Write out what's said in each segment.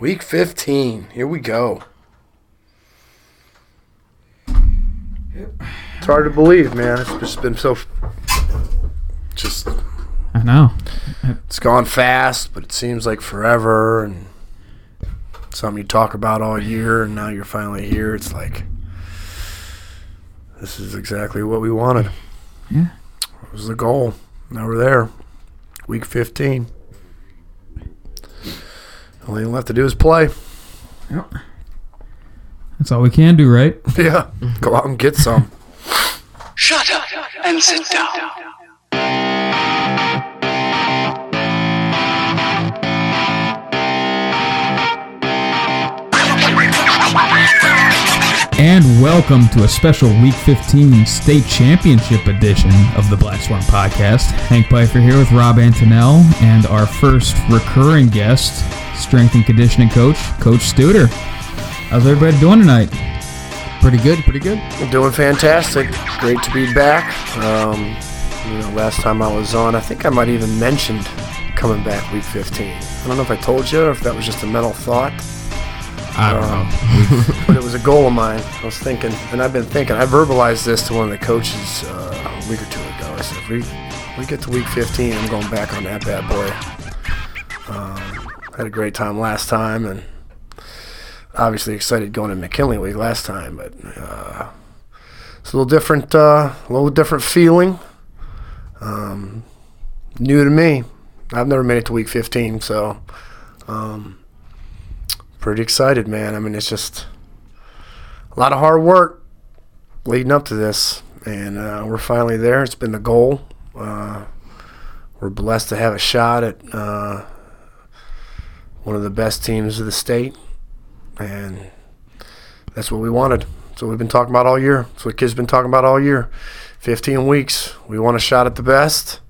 Week 15. Here we go. It's hard to believe, man. It's just been so. Just. I know. It's gone fast, but it seems like forever. And something you talk about all year, and now you're finally here. It's like. This is exactly what we wanted. Yeah. It was the goal. Now we're there. Week 15. All you left to do is play. Yep. That's all we can do, right? Yeah. Go out and get some. Shut up and sit down. And welcome to a special Week 15 State Championship edition of the BlackSwarm Podcast. Hank Pfeiffer here with Rob Antonell and our first recurring guest, strength and conditioning coach, Coach Studer. How's everybody doing tonight? Pretty good, pretty good. We're doing fantastic. Great to be back. Um, you know, last time I was on, I think I might even mentioned coming back week 15. I don't know if I told you or if that was just a mental thought, I don't know. but it was a goal of mine. I was thinking, and I've been thinking. I verbalized this to one of the coaches uh, a week or two ago. I said, if we, we get to week 15, I'm going back on that bad boy. Um, had a great time last time, and obviously excited going to McKinley Week last time, but uh, it's a little different, uh, a little different feeling. Um, new to me. I've never made it to week 15, so um, pretty excited, man. I mean, it's just a lot of hard work leading up to this, and uh, we're finally there. It's been the goal. Uh, we're blessed to have a shot at uh, one of the best teams of the state, and that's what we wanted. That's what we've been talking about all year. That's what kids been talking about all year. 15 weeks. We want a shot at the best,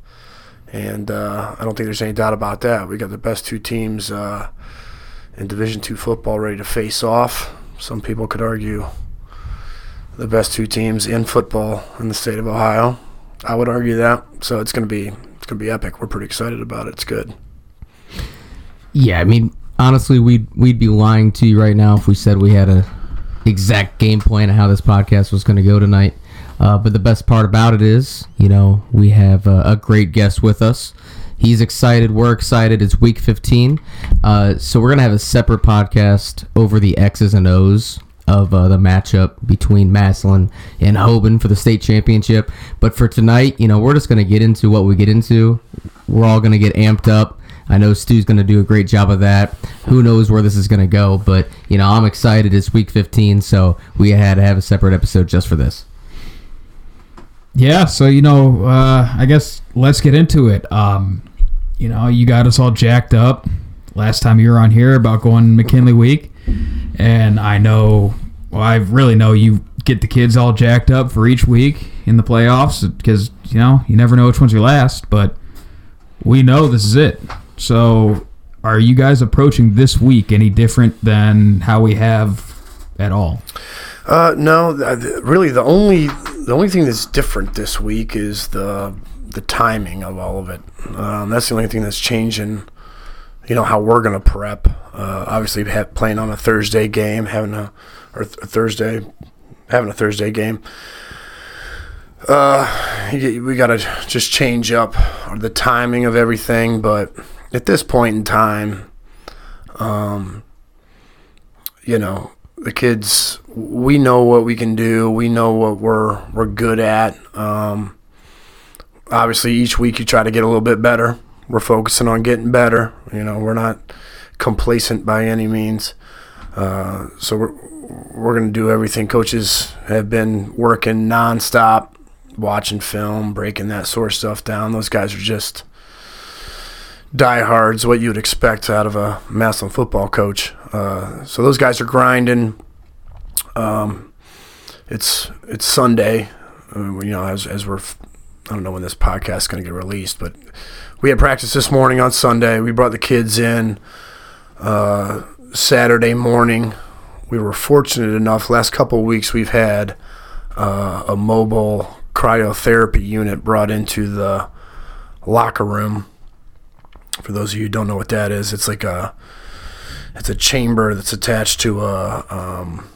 and uh, I don't think there's any doubt about that. We got the best two teams uh, in Division two football ready to face off. Some people could argue the best two teams in football in the state of Ohio. I would argue that. So it's gonna be it's gonna be epic. We're pretty excited about it. It's good. Yeah, I mean, honestly, we'd we'd be lying to you right now if we said we had a exact game plan of how this podcast was going to go tonight. Uh, but the best part about it is, you know, we have a, a great guest with us. He's excited. We're excited. It's week 15. Uh, so we're going to have a separate podcast over the X's and O's of uh, the matchup between Massillon and Hoban for the state championship. But for tonight, you know, we're just going to get into what we get into. We're all going to get amped up. I know Stu's going to do a great job of that. Who knows where this is going to go, but you know I'm excited. It's week 15, so we had to have a separate episode just for this. Yeah, so you know, uh, I guess let's get into it. Um, you know, you got us all jacked up last time you were on here about going McKinley week, and I know, well, I really know you get the kids all jacked up for each week in the playoffs because you know you never know which one's your last, but we know this is it. So, are you guys approaching this week any different than how we have at all? Uh, no, really the only the only thing that's different this week is the the timing of all of it. Um, that's the only thing that's changing. You know how we're gonna prep. Uh, obviously, playing on a Thursday game, having a or th- Thursday, having a Thursday game. Uh, we gotta just change up the timing of everything, but at this point in time, um, you know, the kids we know what we can do. We know what we're we're good at. Um, obviously each week you try to get a little bit better. We're focusing on getting better. You know we're not complacent by any means. Uh, so we're we're going to do everything coaches have been working nonstop watching film breaking that sort of stuff down. Those guys are just diehards, what you'd expect out of a Massillon football coach. Uh, so those guys are grinding. Um, it's it's Sunday, uh, you know, as as we're, I don't know when this podcast is going to get released, but we had practice this morning on Sunday. We brought the kids in uh, Saturday morning. We were fortunate enough. Last couple of weeks, we've had uh, a mobile cryotherapy unit brought into the locker room For those of you who don't know what that is, it's like a it's a chamber that's attached to a um,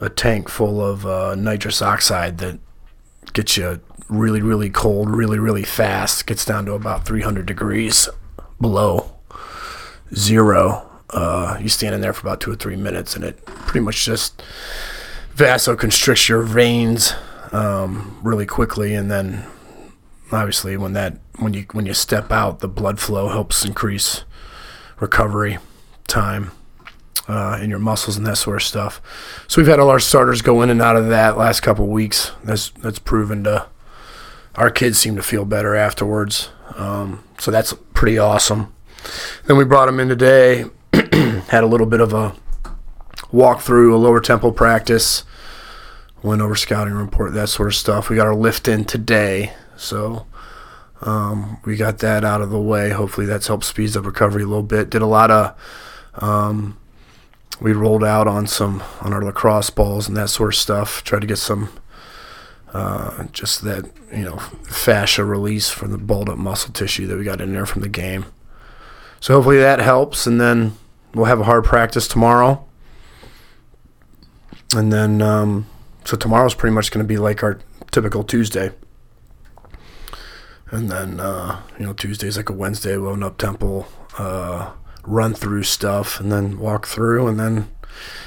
a tank full of uh, nitrous oxide that gets you really really cold, really really fast. Gets down to about 300 degrees below zero. Uh, you stand in there for about two or three minutes, and it pretty much just vasoconstricts your veins um, really quickly, and then obviously when that when you when you step out, the blood flow helps increase recovery time uh, in your muscles and that sort of stuff. So we've had all our starters go in and out of that last couple weeks. That's that's proven to our kids seem to feel better afterwards. Um, so that's pretty awesome. Then we brought them in today, had a little bit of a walk through a lower tempo practice, went over scouting report, that sort of stuff. We got our lift in today, so um, we got that out of the way. Hopefully, that's helped speeds up recovery a little bit. Did a lot of um, we rolled out on some on our lacrosse balls and that sort of stuff. Tried to get some uh, just that you know fascia release from the balled up muscle tissue that we got in there from the game. So hopefully that helps, and then we'll have a hard practice tomorrow. And then, um, so tomorrow's pretty much going to be like our typical Tuesday. And then, uh, you know, Tuesday's like a Wednesday, loading up temple, uh, run through stuff, and then walk through, and then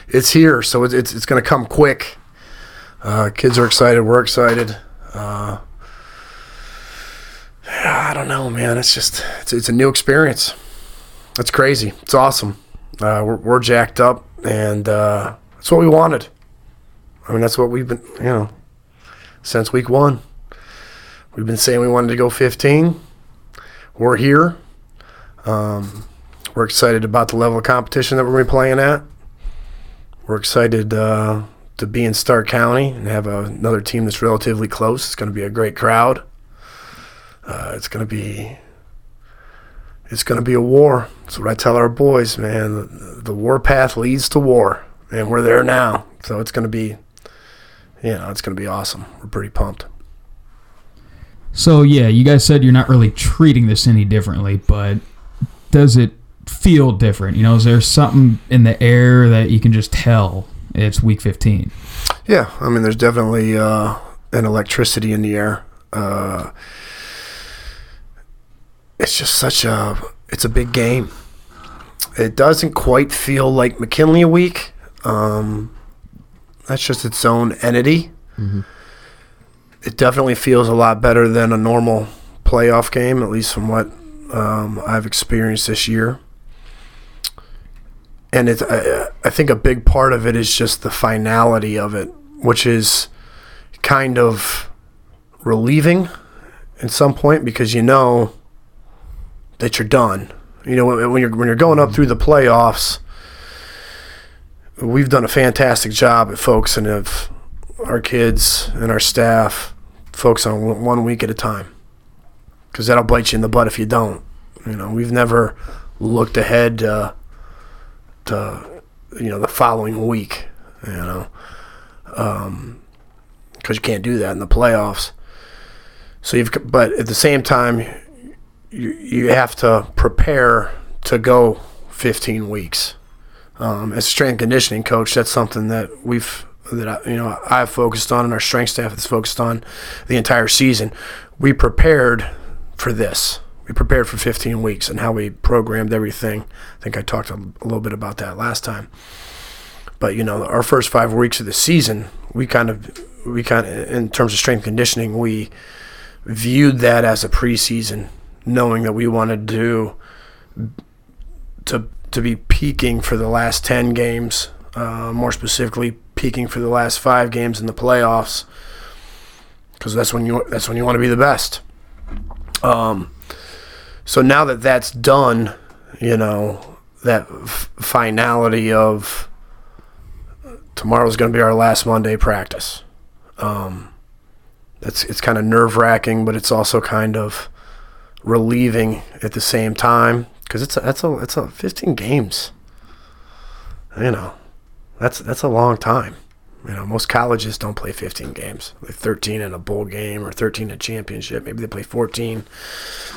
it's here. So it's it's, it's going to come quick. Uh, kids are excited. We're excited. Uh, I don't know, man. It's just it's, it's a new experience. That's crazy. It's awesome. Uh, we're, we're jacked up, and uh, that's what we wanted. I mean, that's what we've been, you know, since week one. We've been saying we wanted to go 15. We're here. Um, we're excited about the level of competition that we're going to be playing at. We're excited uh, to be in Stark County and have a, another team that's relatively close. It's going to be a great crowd. Uh, it's going to be it's going to be a war. That's what I tell our boys, man. The, the war path leads to war, and we're there now. So it's going to be, you know, it's going to be awesome. We're pretty pumped. So yeah, you guys said you're not really treating this any differently, but does it feel different? You know, is there something in the air that you can just tell it's week 15? Yeah, I mean, there's definitely uh, an electricity in the air. Uh, it's just such a it's a big game. It doesn't quite feel like McKinley a week. Um, that's just its own entity. It definitely feels a lot better than a normal playoff game, at least from what um, I've experienced this year. And it's I, I think a big part of it is just the finality of it, which is kind of relieving at some point because you know that you're done. You know, when you're when you're going up through the playoffs, we've done a fantastic job at focusing of our kids and our staff focus on one one week at a time because that'll bite you in the butt if you don't. You know, we've never looked ahead to you know the following week. You know, because you can't do that in the playoffs. So you've, but at the same time, you you have to prepare to go 15 weeks. Um, as a strength conditioning coach, that's something that we've that I, you know I've focused on, and our strength staff has focused on the entire season. We prepared for this. We prepared for 15 weeks and how we programmed everything. I think I talked a, little bit about that last time. But you know, our first five weeks of the season, we kind of, we kind of, in terms of strength conditioning, we viewed that as a preseason, knowing that we wanted to to to be peaking for the last 10 games, uh, more specifically peaking for the last five games in the playoffs, because that's when you that's when you want to be the best. Um, so now that that's done, you know that f- finality of tomorrow's going to be our last Monday practice. Um, it's it's kind of nerve wracking, but it's also kind of relieving at the same time because it's a, that's a it's a 15 games. You know, that's that's a long time. You know, most colleges don't play 15 games. They 13 in a bowl game or 13 in a championship. Maybe they play 14.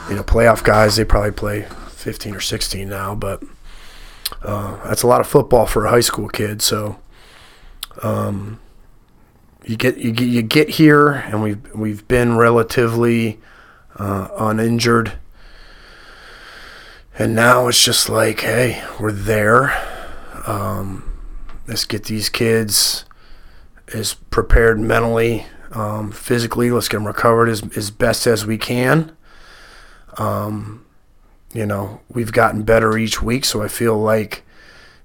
You know, playoff guys they probably play 15 or 16 now, but uh, that's a lot of football for a high school kid. So, um, you get you get you get here, and we've we've been relatively uh, uninjured, and now it's just like, hey, we're there. Um, let's get these kids as prepared mentally, um, physically. Let's get them recovered as as best as we can. Um, you know, we've gotten better each week, so I feel like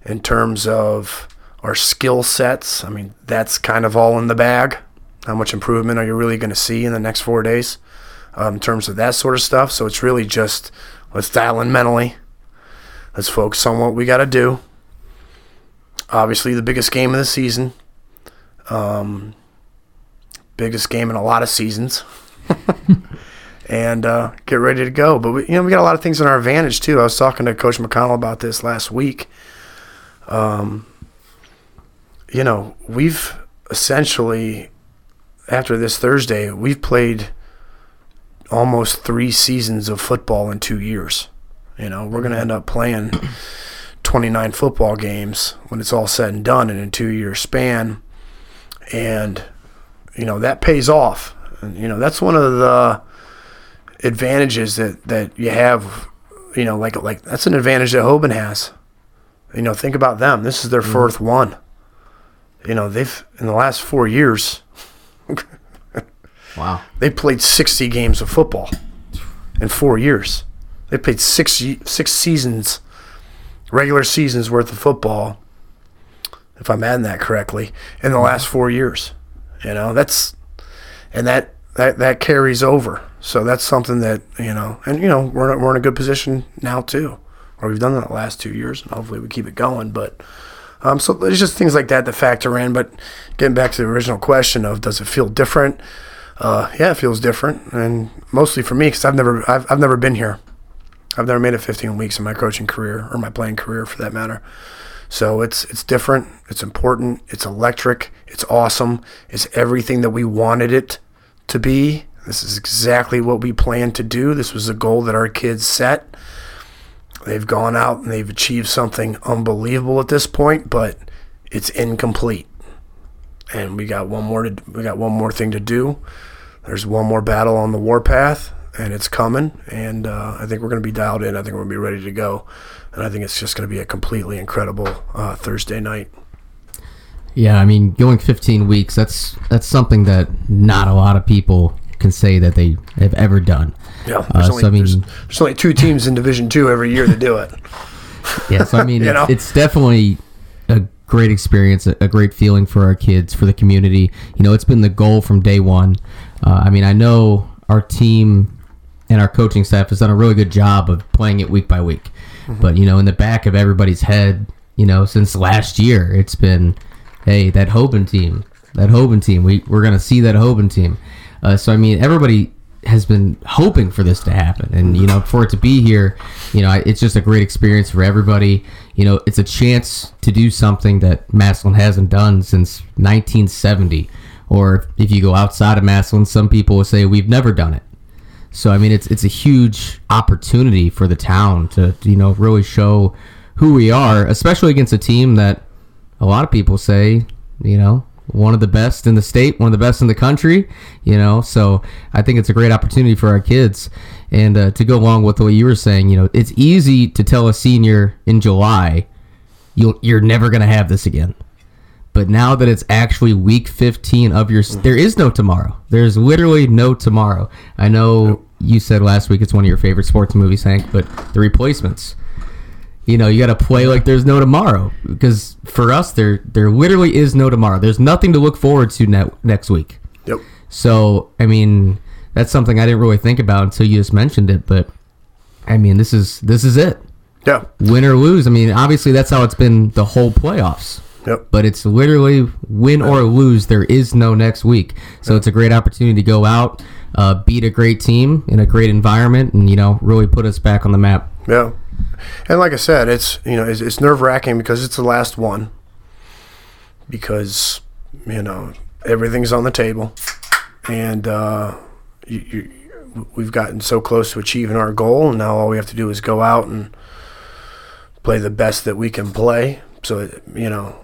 in terms of our skill sets, I mean, that's kind of all in the bag. How much improvement are you really going to see in the next four days um, in terms of that sort of stuff? So it's really just let's dial in mentally. Let's focus on what we got to do. Obviously, the biggest game of the season. Um, biggest game in a lot of seasons. and uh, get ready to go. But we, you know, we got a lot of things in our advantage too. I was talking to Coach McConnell about this last week. Um, you know, we've essentially after this Thursday, we've played almost three seasons of football in two years. You know, we're going to end up playing 29 football games when it's all said and done in a two year span. And, you know, that pays off. And, you know, that's one of the advantages that, that you have, you know, like, like that's an advantage that Hoban has. You know, think about them. This is their mm-hmm. fourth one. You know, they've, in the last four years, Wow. they played 60 games of football in four years. They played six six seasons, regular seasons worth of football, if I'm adding that correctly, in the last four years. You know, that's and that that that carries over. So that's something that you know, and you know, we're we're in a good position now too, where we've done that the last two years, and hopefully we keep it going. But um, so there's just things like that that factor in. But getting back to the original question of does it feel different? Uh, yeah, it feels different, and mostly for me because I've never I've, I've never been here. I've never made it 15 weeks in my coaching career or my playing career for that matter. So it's it's different. It's important. It's electric. It's awesome. It's everything that we wanted it to be. This is exactly what we planned to do. This was a goal that our kids set. They've gone out and they've achieved something unbelievable at this point, but it's incomplete. And we got one more to we got one more thing to do. There's one more battle on the warpath, and it's coming. And uh, I think we're going to be dialed in. I think we're going to be ready to go. And I think it's just going to be a completely incredible uh, Thursday night. Yeah, I mean, going 15 weeks, that's that's something that not a lot of people can say that they have ever done. Yeah, Uh, only, so I mean, there's, there's only two teams in Division Two every year that do it. yeah, so I mean, You know? it's, it's definitely a great experience, a, a great feeling for our kids, for the community. You know, it's been the goal from day one. Uh, I mean, I know our team and our coaching staff has done a really good job of playing it week by week. But, you know, in the back of everybody's head, you know, since last year, it's been, hey, that Hoban team, that Hoban team, we, we're to see that Hoban team. Uh, so, I mean, everybody has been hoping for this to happen. And, you know, for it to be here, you know, it's just a great experience for everybody. You know, it's a chance to do something that Massillon hasn't done since 1970. Or if you go outside of Massillon, some people will say we've never done it. So I mean, it's it's a huge opportunity for the town to, to, you know really show who we are, especially against a team that a lot of people say you know one of the best in the state, one of the best in the country. You know, so I think it's a great opportunity for our kids. And uh, to go along with what you were saying, you know, it's easy to tell a senior in July, you'll you're never gonna have this again. But now that it's actually week 15 of your, mm-hmm. there is no tomorrow. There's literally no tomorrow. I know you said last week it's one of your favorite sports movies, Hank, but the replacements. You know, you got to play like there's no tomorrow because for us, there there literally is no tomorrow. There's nothing to look forward to ne- next week. Yep. So, I mean, that's something I didn't really think about until you just mentioned it. But I mean, this is this is it. Yeah. Win or lose. I mean, obviously that's how it's been the whole playoffs Yep. but it's literally win or lose. There is no next week, so it's a great opportunity to go out, uh, beat a great team in a great environment, and you know really put us back on the map. Yeah. And like I said, it's you know it's, it's nerve wracking because it's the last one. Because you know, everything's on the table, and uh, you, you, we've gotten so close to achieving our goal, and now all we have to do is go out and play the best that we can play. So you know,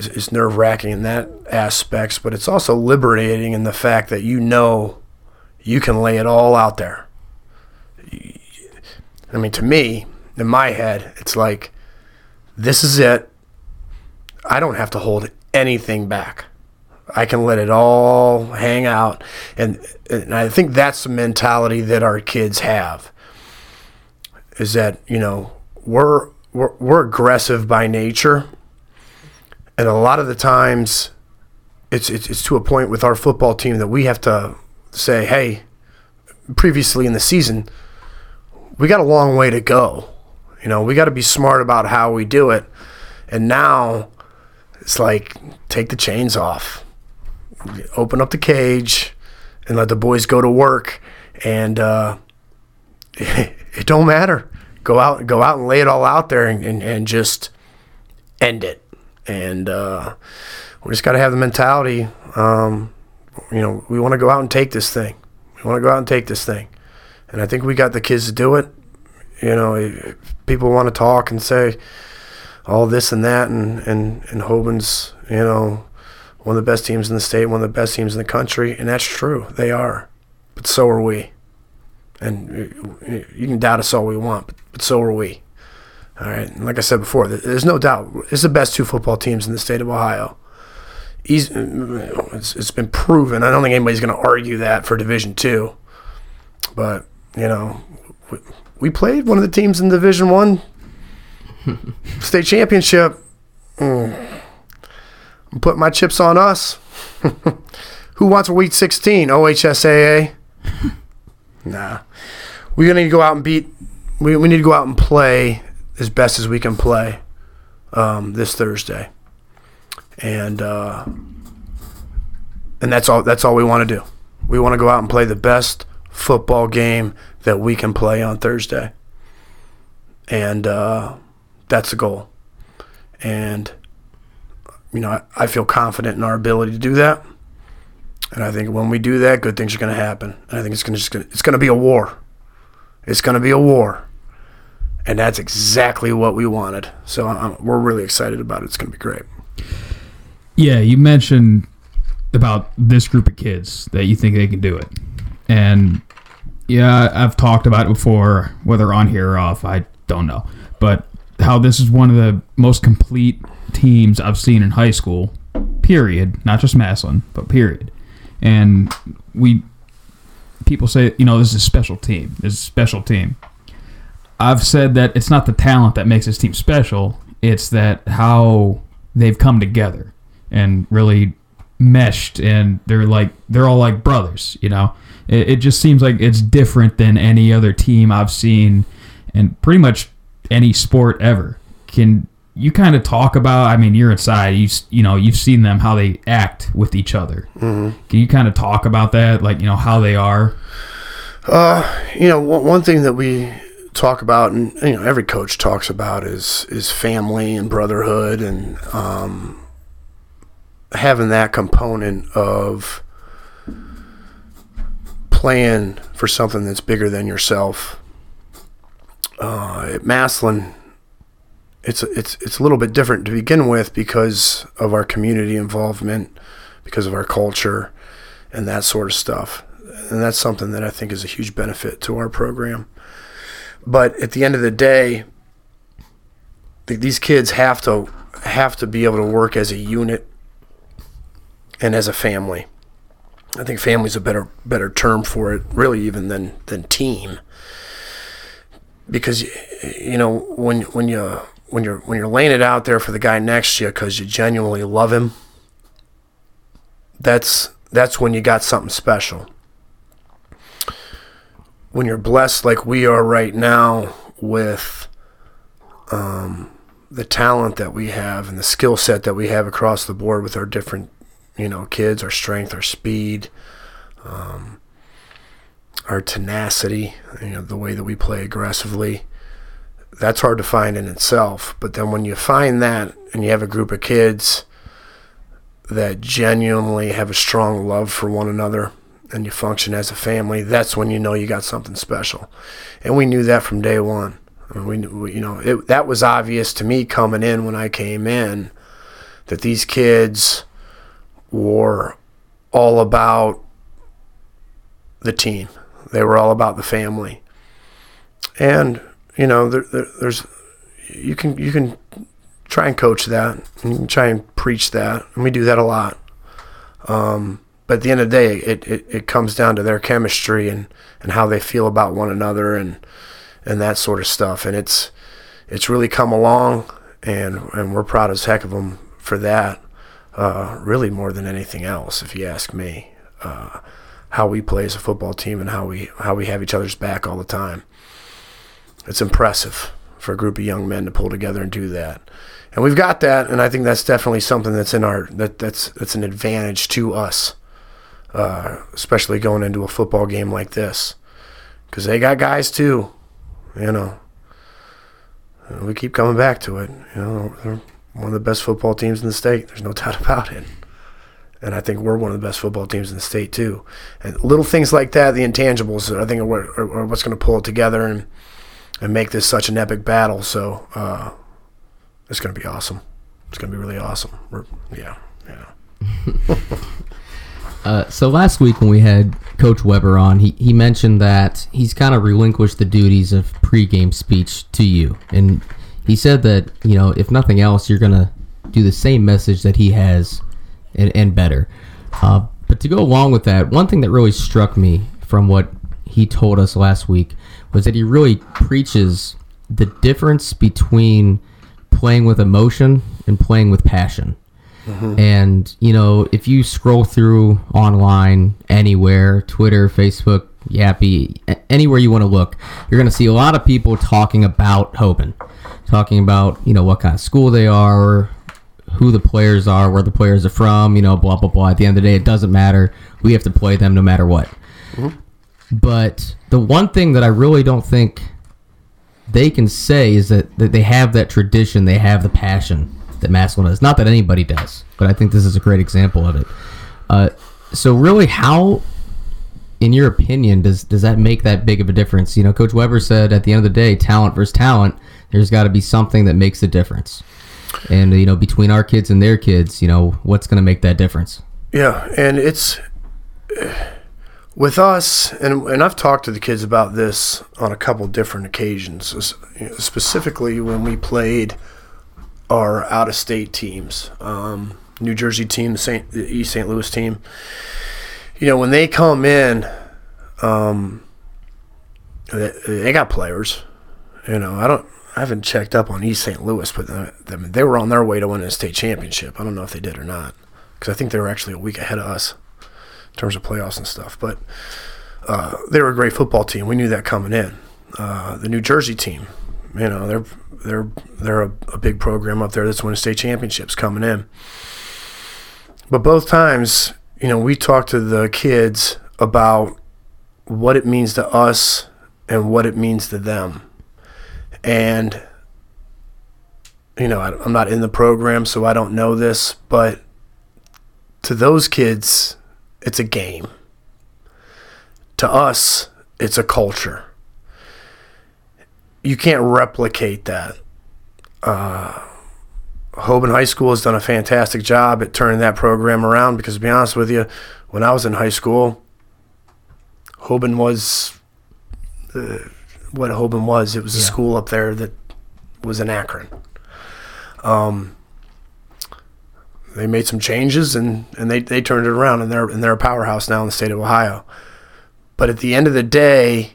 it's, it's nerve wracking in that aspects, but it's also liberating in the fact that you know you can lay it all out there. I mean, to me, in my head, it's like this is it. I don't have to hold anything back. I can let it all hang out. And, and I think that's the mentality that our kids have. Is that, you know, we're, we're, we're aggressive by nature. And a lot of the times it's, it's, it's to a point with our football team that we have to say, hey, previously in the season, we got a long way to go. You know, we got to be smart about how we do it. And now it's like take the chains off, open up the cage, and let the boys go to work. And uh, it, don't matter. Go out, go out and lay it all out there, and, and, and just end it. And uh, we just got to have the mentality. Um, you know, we want to go out and take this thing. We want to go out and take this thing. And I think we got the kids to do it. You know, people want to talk and say all this and that, and, and, and Hoban's, you know, one of the best teams in the state, one of the best teams in the country. And that's true. They are. But so are we. And you can doubt us all we want, but so are we. All right. And like I said before, there's no doubt. It's the best two football teams in the state of Ohio. He's, it's, it's been proven. I don't think anybody's going to argue that for Division Two. But you know, we, we played one of the teams in Division One state championship. Mm. I'm putting my chips on us. Who wants a Week 16? OHSAA? nah. We're going to go out and beat. We, we need to go out and play as best as we can play um, this Thursday, and uh, and that's all. That's all we want to do. We want to go out and play the best football game that we can play on Thursday, and uh, that's the goal. And you know, I, I feel confident in our ability to do that. And I think when we do that, good things are going to happen. And I think it's going to it's going to be a war. It's going to be a war, and that's exactly what we wanted. So I'm, we're really excited about it. It's going to be great. Yeah, you mentioned about this group of kids that you think they can do it, and yeah, I've talked about it before, whether on here or off, I don't know, but how this is one of the most complete teams I've seen in high school. Period. Not just Massillon, but period. And we people say, you know, this is a special team. This is a special team. I've said that it's not the talent that makes this team special. It's that how they've come together and really meshed, and they're like they're all like brothers. You know, it, it just seems like it's different than any other team I've seen, and pretty much any sport ever. Can you kind of talk about? I mean, you're inside. You you know you've seen them how they act with each other. Mm-hmm. Can you kind of talk about that? Like you know how they are. Uh, you know, one, one thing that we talk about, and you know, every coach talks about is is family and brotherhood, and um, having that component of playing for something that's bigger than yourself. Uh, at Massillon, it's it's it's a little bit different to begin with because of our community involvement, because of our culture, and that sort of stuff. And that's something that I think is a huge benefit to our program. But at the end of the day, these kids have to have to be able to work as a unit and as a family. I think family's a better better term for it, really, even than than team. Because you know when when you when you're when you're laying it out there for the guy next to you because you genuinely love him, that's that's when you got something special. When you're blessed like we are right now with um, the talent that we have and the skill set that we have across the board with our different you know kids, our strength, our speed, um, our tenacity, you know the way that we play aggressively that's hard to find in itself. But then when you find that and you have a group of kids that genuinely have a strong love for one another and you function as a family, that's when you know you got something special. And we knew that from day one. I mean, we, you know, it, that was obvious to me coming in when I came in that these kids were all about the team. They were all about the family. And you know, there, there, there's you can you can try and coach that, and you can try and preach that, and we do that a lot. Um, but at the end of the day, it, it, it comes down to their chemistry and, and how they feel about one another and and that sort of stuff. And it's it's really come along, and and we're proud as heck of them for that. Uh, really, more than anything else, if you ask me, uh, how we play as a football team and how we how we have each other's back all the time. It's impressive for a group of young men to pull together and do that. And we've got that, and I think that's definitely something that's in our that that's that's an advantage to us, uh, especially going into a football game like this, because they got guys too, you know. And we keep coming back to it. You know, they're one of the best football teams in the state. There's no doubt about it. And I think we're one of the best football teams in the state too. And little things like that, the intangibles, I think are, what, are, what's going to pull it together and and make this such an epic battle. So uh, it's going to be awesome. It's going to be really awesome. We're, yeah, yeah. Uh, so last week when we had Coach Weber on, he, he mentioned that he's kind of relinquished the duties of pregame speech to you, and he said that you know if nothing else, you're gonna do the same message that he has, and, and better. Uh, but to go along with that, one thing that really struck me from what he told us last week was that he really preaches the difference between playing with emotion and playing with passion. Mm-hmm. And you know, if you scroll through online anywhere, Twitter, Facebook, Yappi, anywhere you want to look, you're going to see a lot of people talking about Hoban, talking about you know what kind of school they are, who the players are, where the players are from, you know, blah blah blah. At the end of the day, it doesn't matter. We have to play them no matter what. Mm-hmm. But the one thing that I really don't think they can say is that, that they have that tradition, they have the passion that Massillon does. Not that anybody does, but I think this is a great example of it. Uh, so really, how, in your opinion, does does that make that big of a difference? You know, Coach Weber said at the end of the day, talent versus talent. There's got to be something that makes the difference. And you know, between our kids and their kids, you know, what's going to make that difference? Yeah, and it's with us, and and I've talked to the kids about this on a couple different occasions, specifically when we played our out-of-state teams, um, New Jersey team, the Saint, the East St. Louis team. You know, when they come in, um, they, they got players. You know, I don't. I haven't checked up on East St. Louis, but uh, they, they were on their way to winning a state championship. I don't know if they did or not, because I think they were actually a week ahead of us in terms of playoffs and stuff. But uh, they were a great football team. We knew that coming in. Uh, the New Jersey team, you know, they're they're they're a, a big program up there that's winning state championships coming in. But both times, you know, we talked to the kids about what it means to us and what it means to them. And you know, I, I'm not in the program, so I don't know this, but to those kids, it's a game. To us, it's a culture. You can't replicate that. Uh, Hoban High School has done a fantastic job at turning that program around because, to be honest with you, when I was in high school, Hoban was uh, what Hoban was. It was a school up there that was in Akron. Um, they made some changes and, and they, they turned it around and they're and they're a powerhouse now in the state of Ohio. But at the end of the day,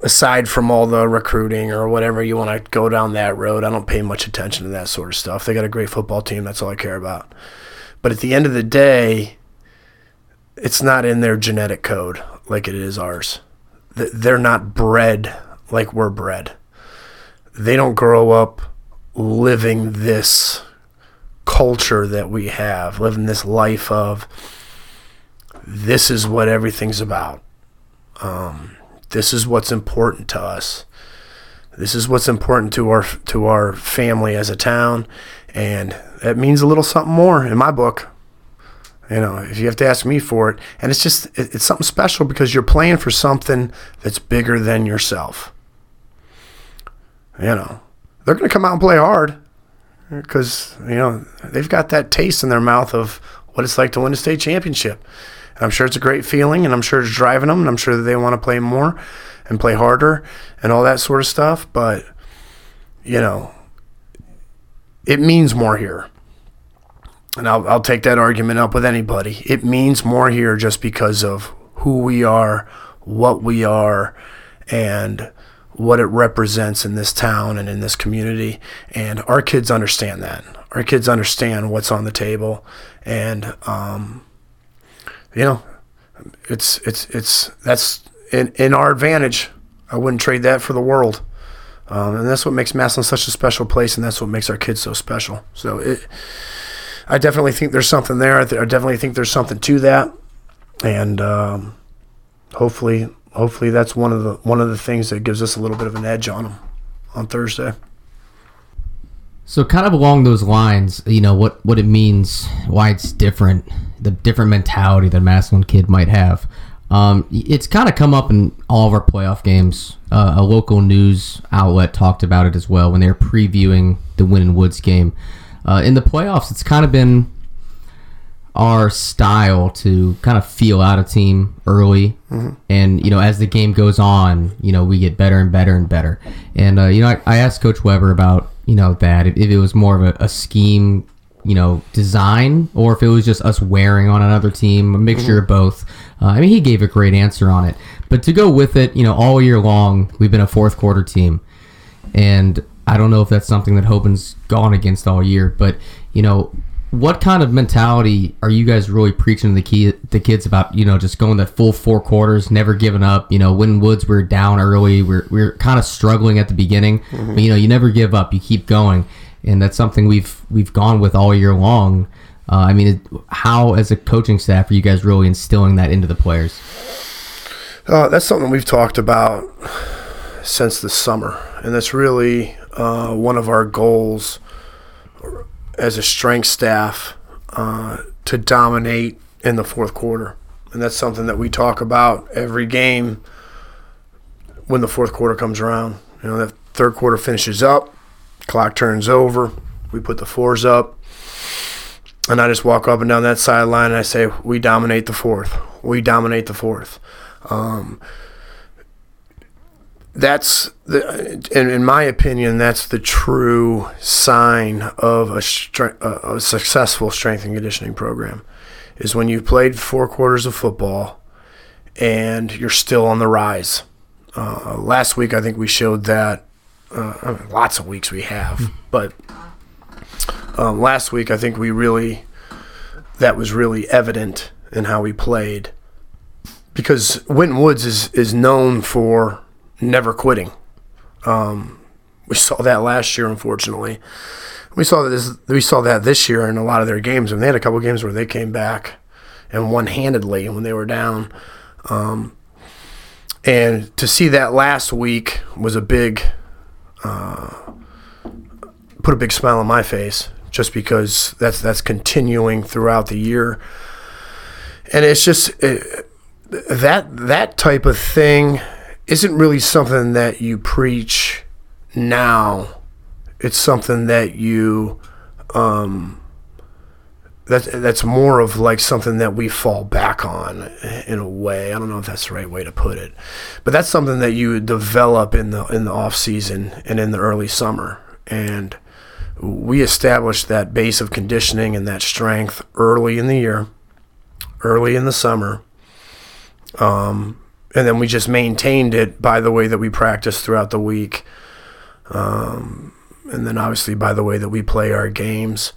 aside from all the recruiting or whatever you want to go down that road, I don't pay much attention to that sort of stuff. They got a great football team, that's all I care about. But at the end of the day, it's not in their genetic code like it is ours. They're not bred like we're bred. They don't grow up living this culture that we have, living this life of this is what everything's about. Um, this is what's important to us. This is what's important to our to our family as a town, and it means a little something more in my book. You know, if you have to ask me for it, and it's just it, it's something special because you're playing for something that's bigger than yourself. You know, they're going to come out and play hard because you know they've got that taste in their mouth of what it's like to win a state championship. And I'm sure it's a great feeling, and I'm sure it's driving them, and I'm sure that they want to play more and play harder and all that sort of stuff. But you know, it means more here. And I'll, I'll take that argument up with anybody. It means more here just because of who we are, what we are, and what it represents in this town and in this community. And our kids understand that. Our kids understand what's on the table. And, um, you know, it's, it's, it's, that's in, in our advantage. I wouldn't trade that for the world. Um, and that's what makes Massillon such a special place, and that's what makes our kids so special. So it, I definitely think there's something there. I, th- I definitely think there's something to that, and um, hopefully, hopefully that's one of the one of the things that gives us a little bit of an edge on them on Thursday. So, kind of along those lines, you know what what it means, why it's different, the different mentality that a Massillon kid might have. Um, it's kind of come up in all of our playoff games. Uh, a local news outlet talked about it as well when they were previewing the Winton Woods game. Uh, in the playoffs, it's kind of been our style to kind of feel out a team early, and you know as the game goes on, you know we get better and better and better. And uh, you know I, I asked Coach Weber about you know that if, if it was more of a, a scheme, you know design, or if it was just us wearing on another team, a mixture of both. Uh, I mean he gave a great answer on it, but to go with it, you know all year long we've been a fourth quarter team, and I don't know if that's something that Hoban's gone against all year, but you know, what kind of mentality are you guys really preaching to the key the kids about? You know, just going the full four quarters, never giving up. You know, when Woods we're down early, we're we're kind of struggling at the beginning, but you know, you never give up. You keep going, and that's something we've we've gone with all year long. Uh, I mean, how as a coaching staff are you guys really instilling that into the players? Uh, that's something we've talked about since the summer, and that's really uh, one of our goals as a strength staff uh, to dominate in the fourth quarter, and that's something that we talk about every game when the fourth quarter comes around. You know, that third quarter finishes up, clock turns over, we put the fours up, and I just walk up and down that sideline and I say, "We dominate the fourth. We dominate the fourth. Um, that's the, in, in my opinion, that's the true sign of a, stre- a successful strength and conditioning program. Is when you've played four quarters of football and you're still on the rise. Uh, last week, I think we showed that. Uh, I mean, lots of weeks we have, but um, last week I think we really that was really evident in how we played because Winton Woods is is known for never quitting. Um, we saw that last year, unfortunately. We saw that this, we saw that this year in a lot of their games, and they had a couple games where they came back and one handedly when they were down. Um, and to see that last week was a big, uh, put a big smile on my face, just because that's that's continuing throughout the year, and it's just it, that that type of thing isn't really something that you preach now. It's something that you um, that's that's more of like something that we fall back on in a way. I don't know if that's the right way to put it, but that's something that you develop in the in the off season and in the early summer. And we established that base of conditioning and that strength early in the year, early in the summer. Um, and then we just maintained it by the way that we practice throughout the week. Um, and then obviously by the way that we play our games.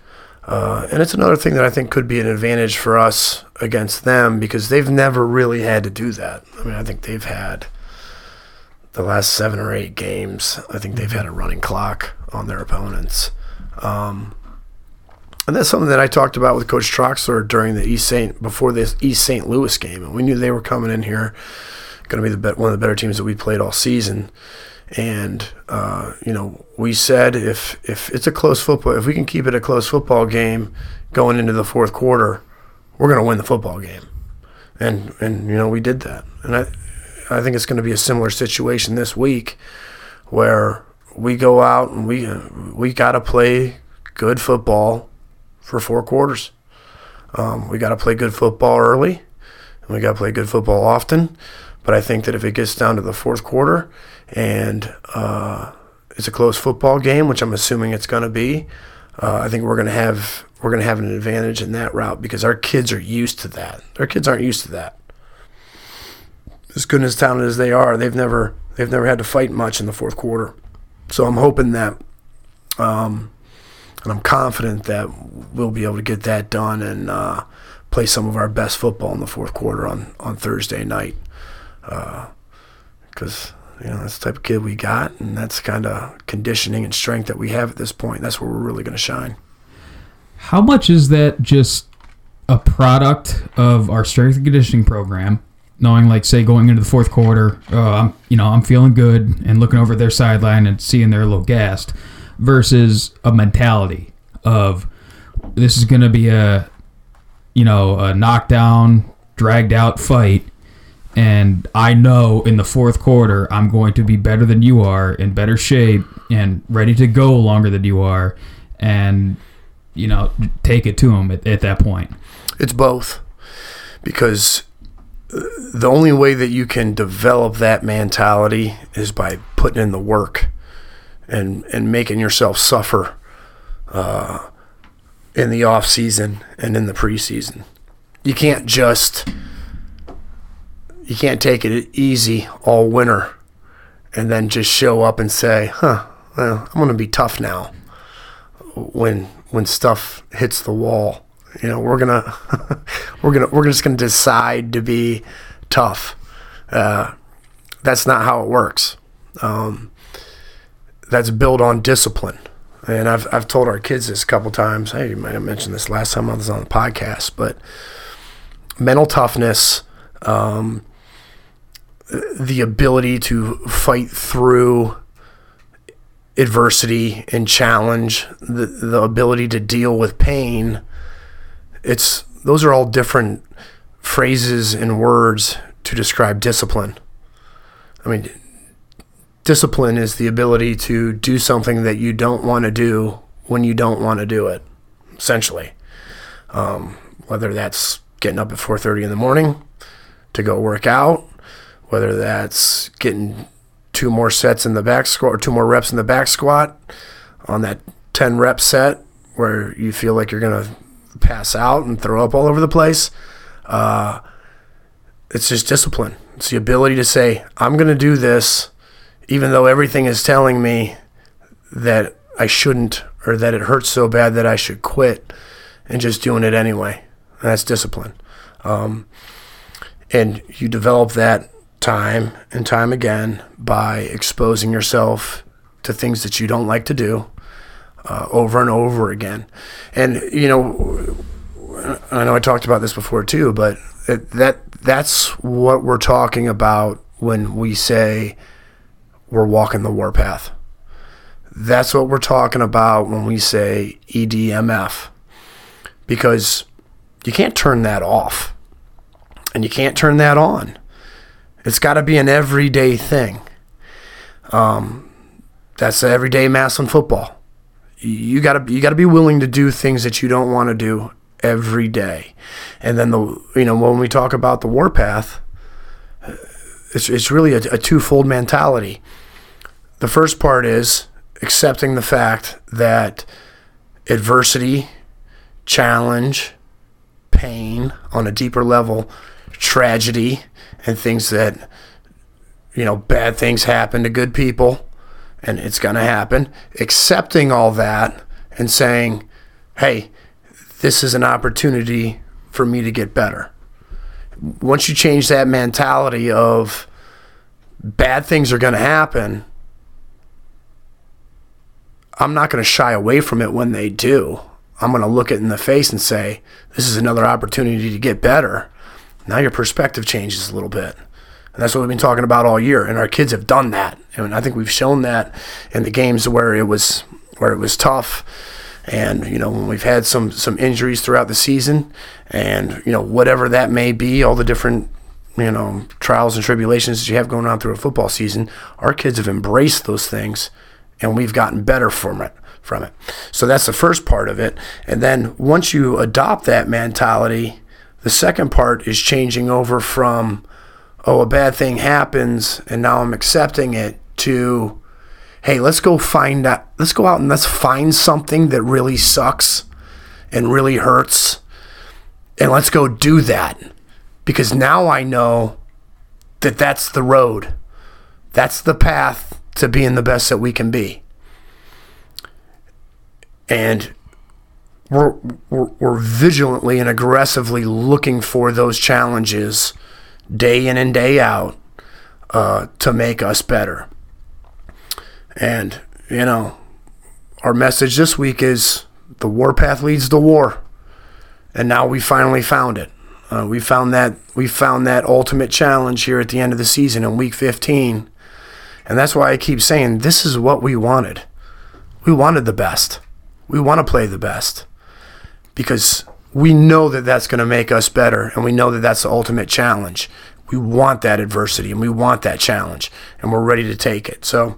Uh, and it's another thing that I think could be an advantage for us against them because they've never really had to do that. I mean, I think they've had the last seven or eight games, I think they've had a running clock on their opponents. Um, and that's something that I talked about with Coach Troxler during the East St. before this East St. Louis game, and we knew they were coming in here, going to be the bet, one of the better teams that we played all season. And uh, you know, we said if if it's a close football, if we can keep it a close football game going into the fourth quarter, we're going to win the football game. And and you know, we did that. And I I think it's going to be a similar situation this week where we go out and we we got to play good football for four quarters. Um, we got to play good football early, and we got to play good football often. But I think that if it gets down to the fourth quarter and uh, it's a close football game, which I'm assuming it's going to be, uh, I think we're going to have we're going to have an advantage in that route because our kids are used to that. Our kids aren't used to that. As good and as talented as they are, they've never they've never had to fight much in the fourth quarter. So I'm hoping that, um, and I'm confident that we'll be able to get that done and uh, play some of our best football in the fourth quarter on on Thursday night. Because you know that's the type of kid we got, and that's kind of conditioning and strength that we have at this point. That's where we're really going to shine. How much is that just a product of our strength and conditioning program? Knowing, like, say, going into the fourth quarter, uh, I'm, you know, I'm feeling good, and looking over their sideline and seeing they're a little gassed, versus a mentality of this is going to be a, you know, a knockdown, dragged out fight, and I know in the fourth quarter I'm going to be better than you are, in better shape, and ready to go longer than you are, and you know, take it to them at, at that point. It's both, because uh, the only way that you can develop that mentality is by putting in the work and and making yourself suffer uh, in the off season and in the preseason. You can't just you can't take it easy all winter and then just show up and say, "Huh, well, I'm going to be tough now." When when stuff hits the wall, you know, we're gonna we're gonna we're just gonna decide to be tough. Uh, that's not how it works. Um, that's built on discipline. And I've, I've told our kids this a couple times. Hey, you might have mentioned this last time I was on the podcast, but mental toughness, um, the ability to fight through adversity and challenge, the, the ability to deal with pain, it's those are all different phrases and words to describe discipline. I mean, discipline is the ability to do something that you don't want to do when you don't want to do it, essentially. Um, whether that's getting up at 4:30 in the morning to go work out, whether that's getting two more sets in the back squat or two more reps in the back squat on that 10 rep set where you feel like you're going to pass out and throw up all over the place. Uh, it's just discipline. It's the ability to say, I'm going to do this even though everything is telling me that I shouldn't or that it hurts so bad that I should quit and just doing it anyway. And that's discipline. Um, and you develop that time and time again by exposing yourself to things that you don't like to do uh, over and over again. And you know, I know I talked about this before too, but it, that that's what we're talking about when we say we're walking the warpath. That's what we're talking about when we say EDMF, because you can't turn that off, and you can't turn that on. It's got to be an everyday thing. Um, that's everyday Massillon football. You got to you got to be willing to do things that you don't want to do every day, and then the you know when we talk about the warpath, it's it's really a, a twofold mentality. The first part is accepting the fact that adversity, challenge, pain on a deeper level, tragedy, and things that, you know, bad things happen to good people, and it's going to happen. Accepting all that and saying, hey, this is an opportunity for me to get better. Once you change that mentality of bad things are going to happen, I'm not going to shy away from it when they do. I'm going to look it in the face and say, this is another opportunity to get better. Now your perspective changes a little bit. And that's what we've been talking about all year. And our kids have done that. And I think we've shown that in the games where it was where it was tough. And, you know, when we've had some some injuries throughout the season and, you know, whatever that may be, all the different you know, trials and tribulations that you have going on through a football season, our kids have embraced those things and we've gotten better from it from it. So that's the first part of it. And then once you adopt that mentality, the second part is changing over from oh, a bad thing happens and now I'm accepting it to hey, let's go find out let's go out and let's find something that really sucks and really hurts and let's go do that because now I know that that's the road. That's the path to being the best that we can be. And we're, we're, we're vigilantly and aggressively looking for those challenges day in and day out uh, to make us better. And, you know, our message this week is the warpath leads to war. And now we finally found it. Uh, we found that we found that ultimate challenge here at the end of the season in week 15. And that's why I keep saying this is what we wanted. We wanted the best. We want to play the best because we know that that's going to make us better and we know that that's the ultimate challenge. We want that adversity and we want that challenge and we're ready to take it. So,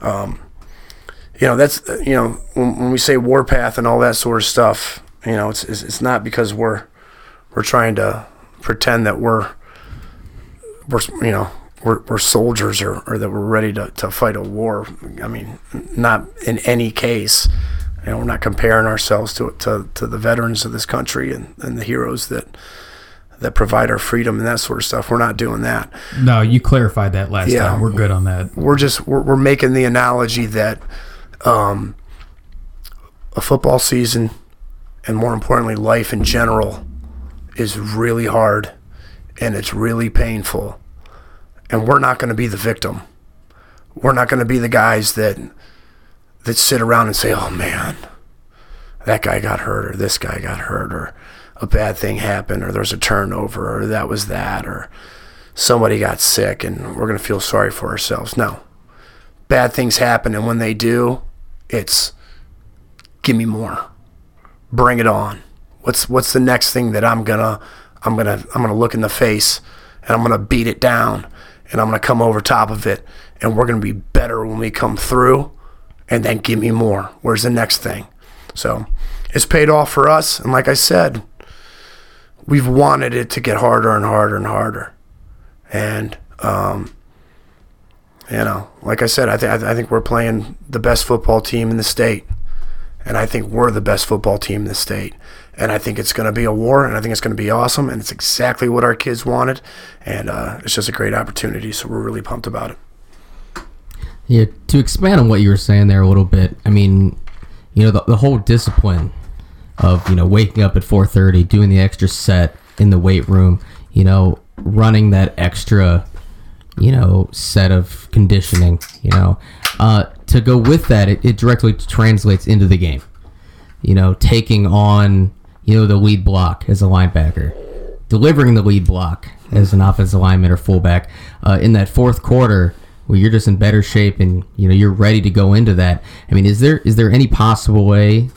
um, you know, that's, you know, when, when we say warpath and all that sort of stuff, you know, it's, it's, it's not because we're, we're trying to pretend that we're we're you know we're, we're soldiers or, or that we're ready to, to fight a war. I mean, not in any case. Know, we're not comparing ourselves to, to, to the veterans of this country and, and the heroes that that provide our freedom and that sort of stuff. We're not doing that. No, you clarified that last Yeah. time. We're good on that. We're just we're, we're making the analogy that um, a football season and more importantly life in general is really hard and it's really painful and we're not going to be the victim we're not going to be the guys that that sit around and say oh man that guy got hurt or this guy got hurt or a bad thing happened or there's a turnover or that was that or somebody got sick and we're going to feel sorry for ourselves. No. Bad things happen and when they do it's give me more. Bring it on. What's what's the next thing that I'm gonna I'm gonna I'm gonna look in the face and I'm gonna beat it down and I'm gonna come over top of it and we're gonna be better when we come through and then give me more. Where's the next thing? So it's paid off for us and like I said, we've wanted it to get harder and harder and harder. And um you know, like I said, I, th- I think we're playing the best football team in the state and I think we're the best football team in the state. And I think it's going to be a war, and I think it's going to be awesome, and it's exactly what our kids wanted, and uh, it's just a great opportunity. So we're really pumped about it. Yeah, to expand on what you were saying there a little bit, I mean, you know, the, the whole discipline of, you know, waking up at 4.30, doing the extra set in the weight room, you know, running that extra, you know, set of conditioning, you know, uh, to go with that, it, it directly translates into the game. You know, taking on, you know, the lead block as a linebacker, delivering the lead block as an offensive lineman or fullback uh, in that fourth quarter where you're just in better shape and you know you're ready to go into that. I mean, is there is there any possible way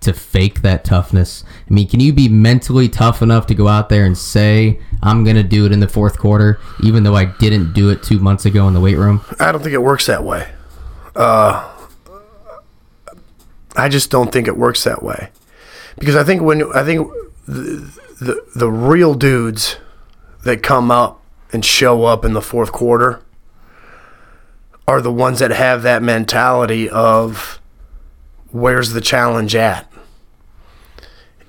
to fake that toughness? I mean, can you be mentally tough enough to go out there and say I'm gonna do it in the fourth quarter, even though I didn't do it two months ago in the weight room? I don't think it works that way. Uh, I just don't think it works that way because I think when I think the, the the real dudes that come up and show up in the fourth quarter are the ones that have that mentality of where's the challenge at?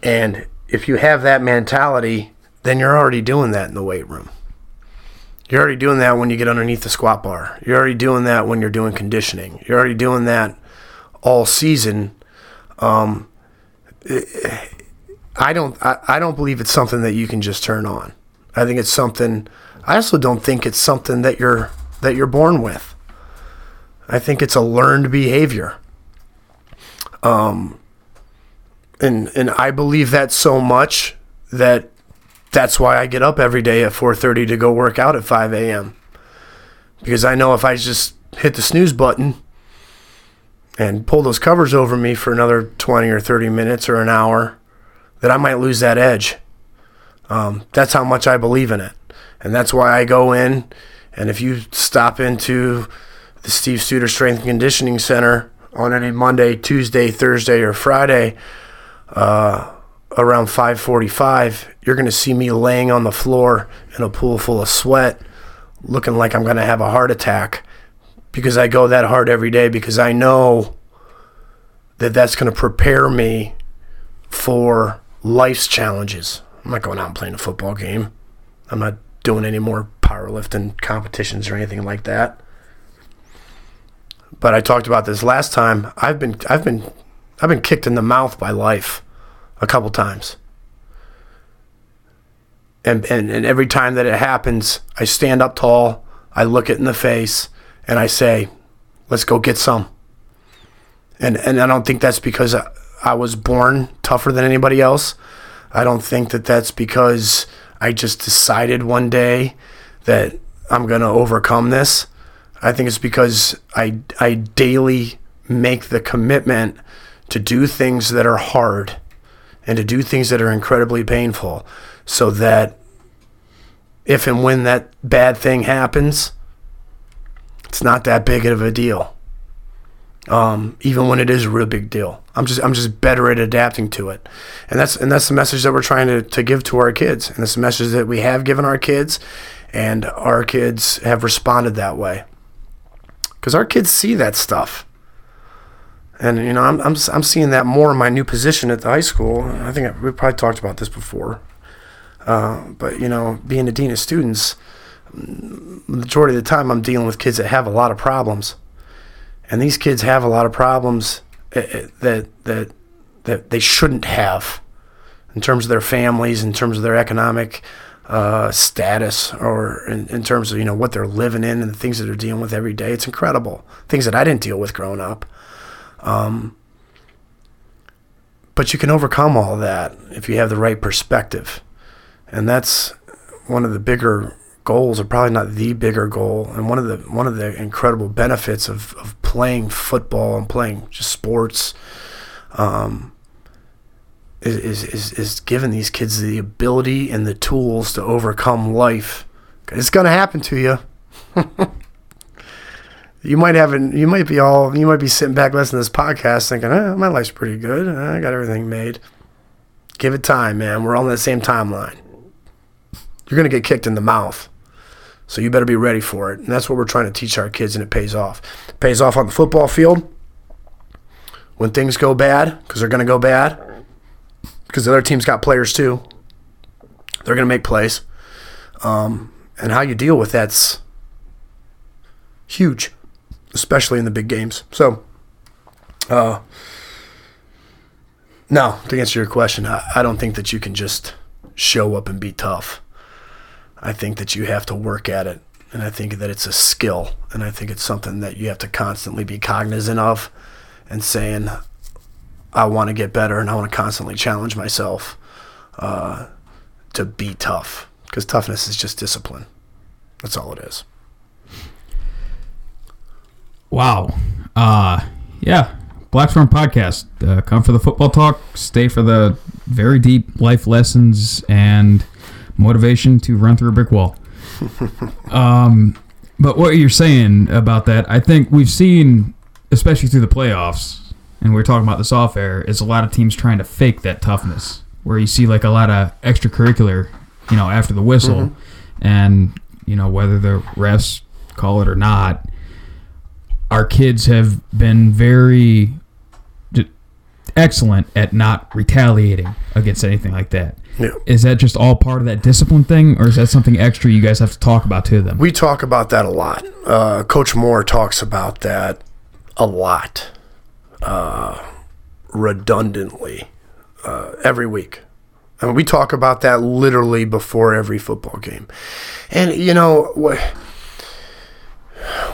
And if you have that mentality, then you're already doing that in the weight room. You're already doing that when you get underneath the squat bar. You're already doing that when you're doing conditioning. You're already doing that all season. Um, I don't. I, I don't believe it's something that you can just turn on. I think it's something. I also don't think it's something that you're that you're born with. I think it's a learned behavior. Um, and and I believe that so much that that's why I get up every day at 4:30 to go work out at 5 a.m. Because I know if I just hit the snooze button and pull those covers over me for another 20 or 30 minutes or an hour, that I might lose that edge. Um, that's how much I believe in it. And that's why I go in. And if you stop into the Steve Studer Strength and Conditioning Center on any Monday, Tuesday, Thursday, or Friday uh, around 5:45, you're going to see me laying on the floor in a pool full of sweat, looking like I'm going to have a heart attack because I go that hard every day because I know that that's going to prepare me for life's challenges. I'm not going out and playing a football game. I'm not doing any more powerlifting competitions or anything like that. But I talked about this last time. I've been I've been I've been kicked in the mouth by life a couple times. And, and and every time that it happens, I stand up tall, I look it in the face, and I say, "Let's go get some." And and I don't think that's because I, I was born tougher than anybody else. I don't think that that's because I just decided one day that I'm going to overcome this. I think it's because I, I daily make the commitment to do things that are hard and to do things that are incredibly painful so that if and when that bad thing happens, it's not that big of a deal. Um, even when it is a real big deal. I'm just I'm just better at adapting to it. And that's and that's the message that we're trying to, to give to our kids. And that's the message that we have given our kids and our kids have responded that way. Cuz our kids see that stuff. And you know, I'm, I'm I'm seeing that more in my new position at the high school. I think we probably talked about this before. Uh, but you know, being a dean of students, the majority of the time I'm dealing with kids that have a lot of problems and these kids have a lot of problems eh, eh, that that that they shouldn't have in terms of their families, in terms of their economic uh, status, or in, in, terms of you know what they're living in and the things that they're dealing with every day. It's incredible things that I didn't deal with growing up. Um, but you can overcome all that if you have the right perspective, and that's one of the bigger goals, or probably not the bigger goal, and one of the one of the incredible benefits of, of playing football and playing just sports um, is, is, is giving these kids the ability and the tools to overcome life. It's going to happen to you. you might have an, you might be all you might be sitting back listening to this podcast thinking, eh, my life's pretty good. I got everything made. Give it time, man. We're on the same timeline. You're gonna get kicked in the mouth. So you better be ready for it. And that's what we're trying to teach our kids, and it pays off. It pays off on the football field when things go bad, because they're going to go bad, because the other team's got players too. They're going to make plays. Um, and how you deal with that's huge, especially in the big games. So, uh, no, to answer your question, I, I don't think that you can just show up and be tough. I think that you have to work at it. And I think that it's a skill. And I think it's something that you have to constantly be cognizant of and saying, I want to get better and I want to constantly challenge myself uh, to be tough. Because toughness is just discipline. That's all it is. Wow. Uh, yeah. BlackSwarm Podcast. Uh, come for the football talk, stay for the very deep life lessons and motivation to run through a brick wall. um, but what you're saying about that, I think we've seen, especially through the playoffs, and we are talking about this off air, is a lot of teams trying to fake that toughness, where you see like a lot of extracurricular, you know, after the whistle, mm-hmm. and you know whether the refs call it or not. Our kids have been very excellent at not retaliating against anything like that. Yeah. Is that just all part of that discipline thing, or is that something extra you guys have to talk about to them? We talk about that a lot. Uh, Coach Moore talks about that a lot, redundantly, uh, every week. I mean, we talk about that literally before every football game. And, you know,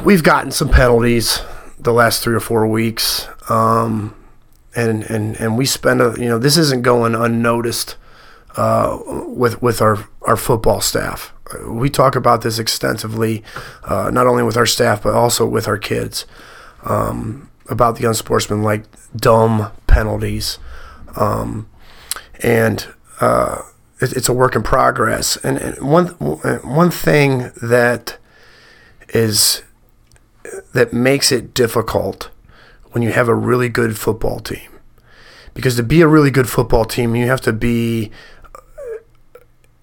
we've gotten some penalties the last three or four weeks. Um, and, and, and we spend a, you know, this isn't going unnoticed uh, with with our our football staff. We talk about this extensively, uh, not only with our staff but also with our kids um, about the unsportsmanlike dumb penalties, um, and uh, it, it's a work in progress. And, and one one thing that is that makes it difficult when you have a really good football team. Because to be a really good football team, you have to be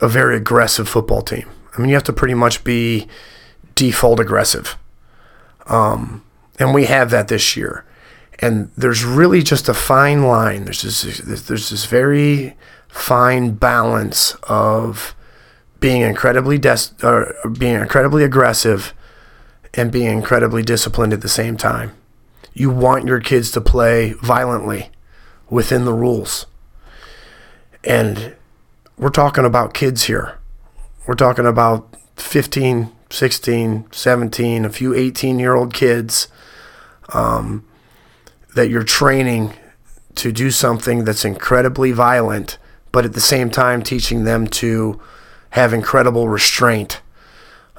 a very aggressive football team. I mean, you have to pretty much be default aggressive. Um, and we have that this year. And there's really just a fine line. There's this, there's this very fine balance of being incredibly des- or being incredibly aggressive and being incredibly disciplined at the same time. You want your kids to play violently within the rules. And we're talking about kids here. We're talking about 15, 16, 17, a few 18 year old kids um, that you're training to do something that's incredibly violent, but at the same time teaching them to have incredible restraint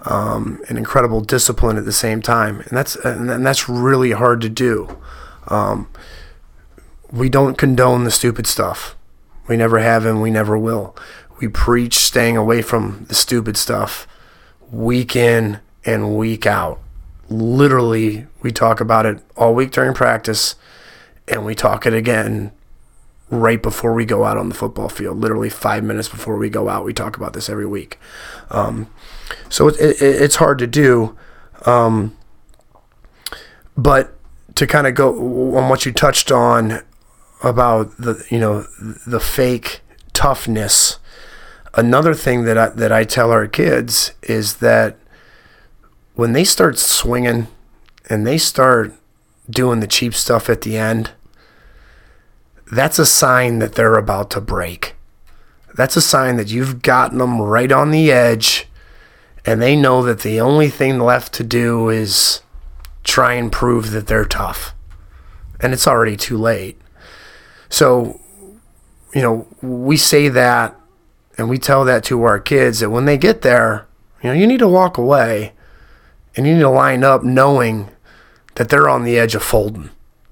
um, and incredible discipline at the same time, and that's and that's really hard to do. Um, we don't condone the stupid stuff. We never have, and we never will. We preach staying away from the stupid stuff, week in and week out. Literally, we talk about it all week during practice, and we talk it again right before we go out on the football field. Literally five minutes before we go out, we talk about this every week. Um, so it, it, it's hard to do. Um, but to kind of go on what you touched on about the you know the fake toughness. Another thing that I, that I tell our kids is that when they start swinging and they start doing the cheap stuff at the end, that's a sign that they're about to break. That's a sign that you've gotten them right on the edge and they know that the only thing left to do is try and prove that they're tough. And it's already too late. So, you know, we say that and we tell that to our kids that when they get there, you know, you need to walk away and you need to line up knowing that they're on the edge of folding.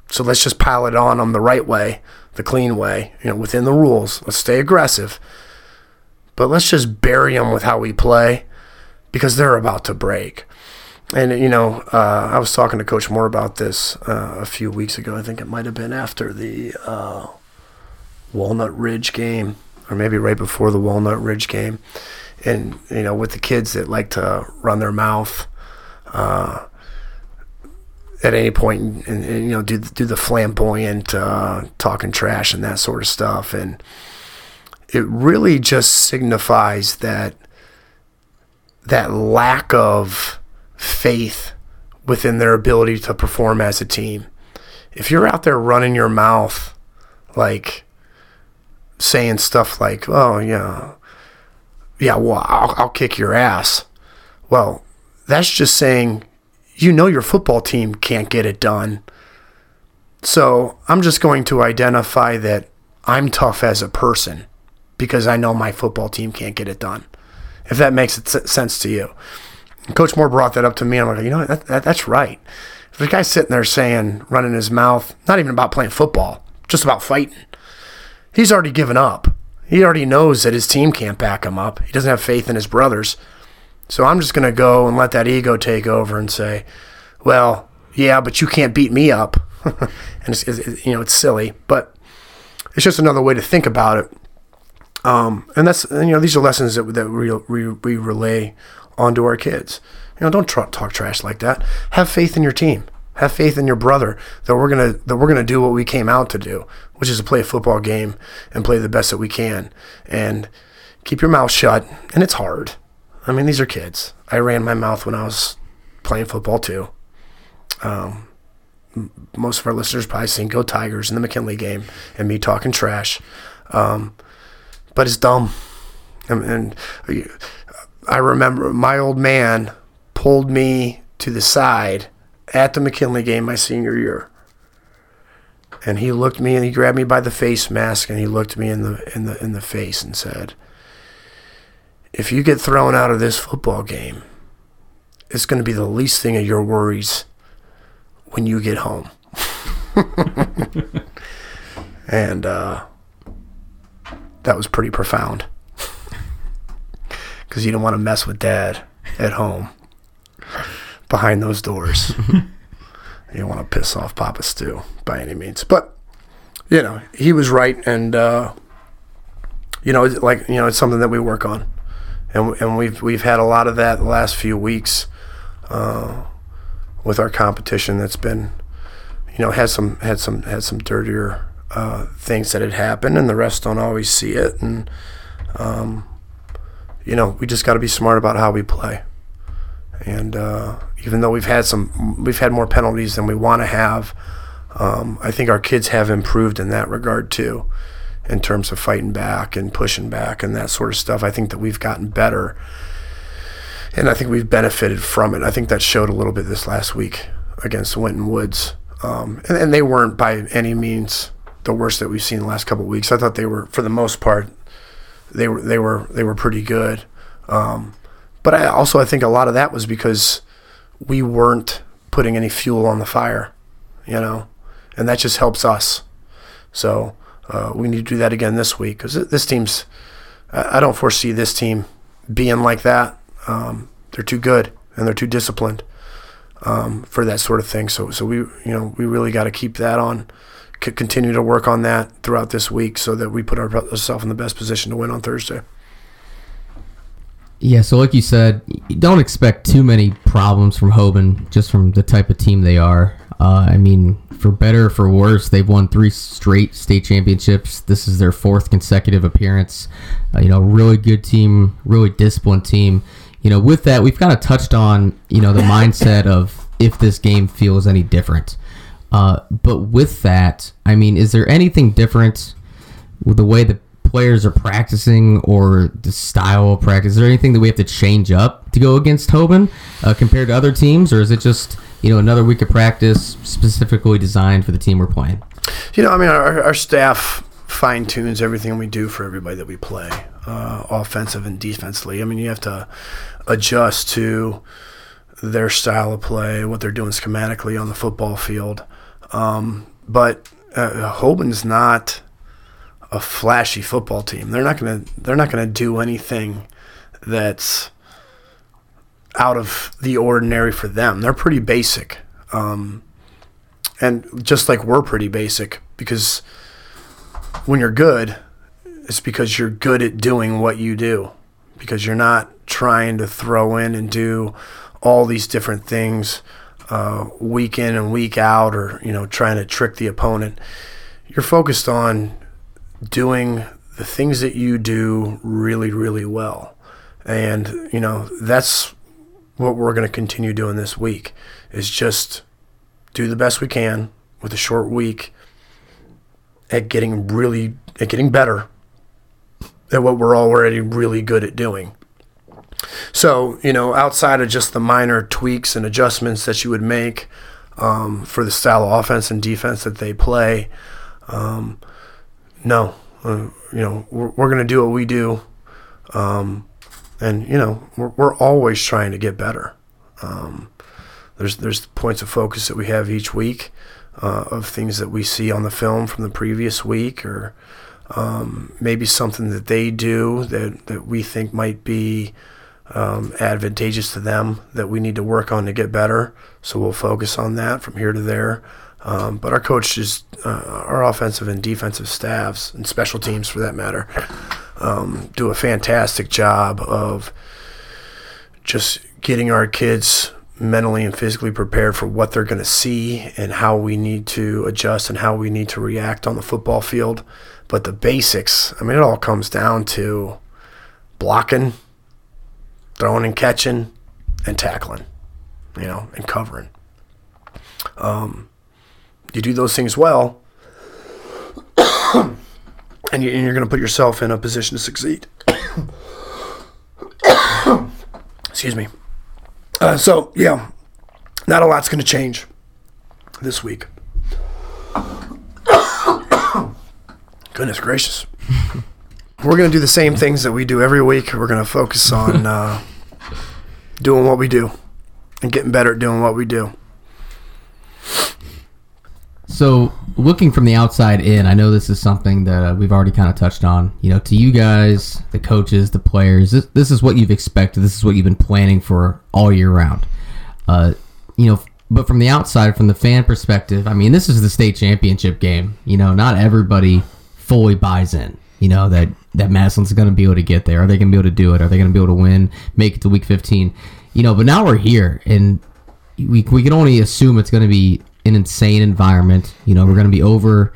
So let's just pile it on them the right way, the clean way, you know, within the rules. Let's stay aggressive. But let's just bury them with how we play because they're about to break. And you know, uh, I was talking to Coach Moore about this uh, a few weeks ago. I think it might have been after the uh, Walnut Ridge game, or maybe right before the Walnut Ridge game. And you know, with the kids that like to run their mouth uh, at any point, and, and, you know, do do the flamboyant uh, talking trash and that sort of stuff, and it really just signifies that that lack of faith within their ability to perform as a team. If you're out there running your mouth, like saying stuff like, "Oh yeah, yeah, well, I'll, I'll kick your ass," well, that's just saying you know your football team can't get it done. So I'm just going to identify that I'm tough as a person because I know my football team can't get it done if that makes sense to you. Coach Moore brought that up to me. I'm like, you know, that, that, that's right. If the guy's sitting there saying, running his mouth, not even about playing football, just about fighting, he's already given up. He already knows that his team can't back him up. He doesn't have faith in his brothers. So I'm just going to go and let that ego take over and say, well, yeah, but you can't beat me up. and it's, it's, you know, it's silly, but it's just another way to think about it. Um, and that's you know these are lessons that that we, we, we relay onto our kids. You know, don't talk trash like that. Have faith in your team. Have faith in your brother that we're gonna that we're gonna do what we came out to do, which is to play a football game and play the best that we can. And keep your mouth shut. And it's hard. I mean, these are kids. I ran my mouth when I was playing football too. Um, most of our listeners probably seen "Go Tigers" in the McKinley game and me talking trash. Um, but it's dumb. And, and I remember my old man pulled me to the side at the McKinley game my senior year. and he looked me and he grabbed me by the face mask and he looked me in the in the in the face and said, "If you get thrown out of this football game, it's going to be the least thing of your worries when you get home." and uh, that was pretty profound because you don't want to mess with dad at home behind those doors. you don't want to piss off Papa Stu by any means, but you know he was right, and uh, you know, it's like you know, it's something that we work on, and and we've we've had a lot of that the last few weeks uh, with our competition. That's been, you know, had some had some had some dirtier uh, things that had happened, and the rest don't always see it, and um, you know, we just got to be smart about how we play. And uh, even though we've had some, we've had more penalties than we want to have. Um, I think our kids have improved in that regard too, in terms of fighting back and pushing back and that sort of stuff. I think that we've gotten better, and I think we've benefited from it. I think that showed a little bit this last week against Winton Woods, um, and, and, they weren't by any means the worst that we've seen the last couple of weeks. I thought they were, for the most part, they were they were they were pretty good. Um, but I also I think a lot of that was because we weren't putting any fuel on the fire, you know, and that just helps us. So uh, we need to do that again this week because this team's. I don't foresee this team being like that. Um, they're too good and they're too disciplined um, for that sort of thing. So so we you know we really got to keep that on continue to work on that throughout this week so that we put ourselves in the best position to win on Thursday. Yeah, so like you said, you don't expect too many problems from Hoban just from the type of team they are. Uh, I mean, for better or for worse, they've won three straight state championships. This is their fourth consecutive appearance. Uh, you know, really good team, really disciplined team. You know, with that, we've kind of touched on, you know, the mindset of if this game feels any different. Uh, but with that, I mean, is there anything different with the way the players are practicing or the style of practice? Is there anything that we have to change up to go against Hoban uh, compared to other teams, or is it just you know another week of practice specifically designed for the team we're playing? You know, I mean, our, our staff fine tunes everything we do for everybody that we play, uh, offensive and defensively. I mean, you have to adjust to their style of play, what they're doing schematically on the football field. Um, but uh, Hoban's not a flashy football team. They're not gonna they're not gonna do anything that's out of the ordinary for them. They're pretty basic, um, and just like we're pretty basic because when you're good, it's because you're good at doing what you do because you're not trying to throw in and do all these different things uh, week in and week out, or you know, trying to trick the opponent. You're focused on doing the things that you do really, really well, and you know that's what we're going to continue doing this week. Is just do the best we can with a short week at getting really at getting better at what we're already really good at doing. So, you know, outside of just the minor tweaks and adjustments that you would make um, for the style of offense and defense that they play, um, no, uh, you know, we're, we're going to do what we do. Um, and, you know, we're, we're always trying to get better. Um, there's, there's points of focus that we have each week uh, of things that we see on the film from the previous week or um, maybe something that they do that, that we think might be um, advantageous to them that we need to work on to get better. So we'll focus on that from here to there. Um, but our coaches, uh, our offensive and defensive staffs, and special teams for that matter, um, do a fantastic job of just getting our kids mentally and physically prepared for what they're going to see and how we need to adjust and how we need to react on the football field. But the basics, I mean, it all comes down to blocking throwing and catching and tackling, you know, and covering. Um, you do those things well, and, you, are going to put yourself in a position to succeed. Excuse me. Uh, so, yeah, not a lot's going to change this week. Goodness gracious. We're going to do the same things that we do every week. We're going to focus on uh, doing what we do and getting better at doing what we do. So, looking from the outside in, I know this is something that uh, we've already kind of touched on. You know, to you guys, the coaches, the players, this, this is what you've expected. This is what you've been planning for all year round. Uh, you know, but from the outside, from the fan perspective, I mean, this is the state championship game. You know, not everybody fully buys in. You know that that Massillon's going to be able to get there. Are they going to be able to do it? Are they going to be able to win, make it to Week 15? You know, but now we're here, and we we can only assume it's going to be an insane environment. You know, we're going to be over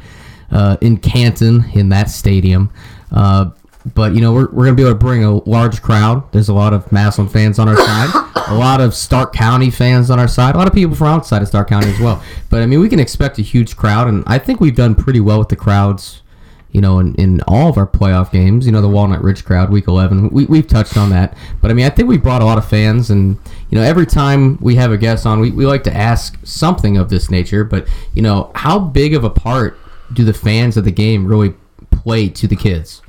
uh, in Canton in that stadium. Uh, but you know, we're, we're going to be able to bring a large crowd. There's a lot of Massillon fans on our side, a lot of Stark County fans on our side, a lot of people from outside of Stark County as well. But I mean, we can expect a huge crowd, and I think we've done pretty well with the crowds. You know, in, in all of our playoff games, you know, the Walnut Ridge crowd, week 11, we, we've touched on that. But I mean, I think we brought a lot of fans, and, you know, every time we have a guest on, we, we like to ask something of this nature. But, you know, how big of a part do the fans of the game really play to the kids?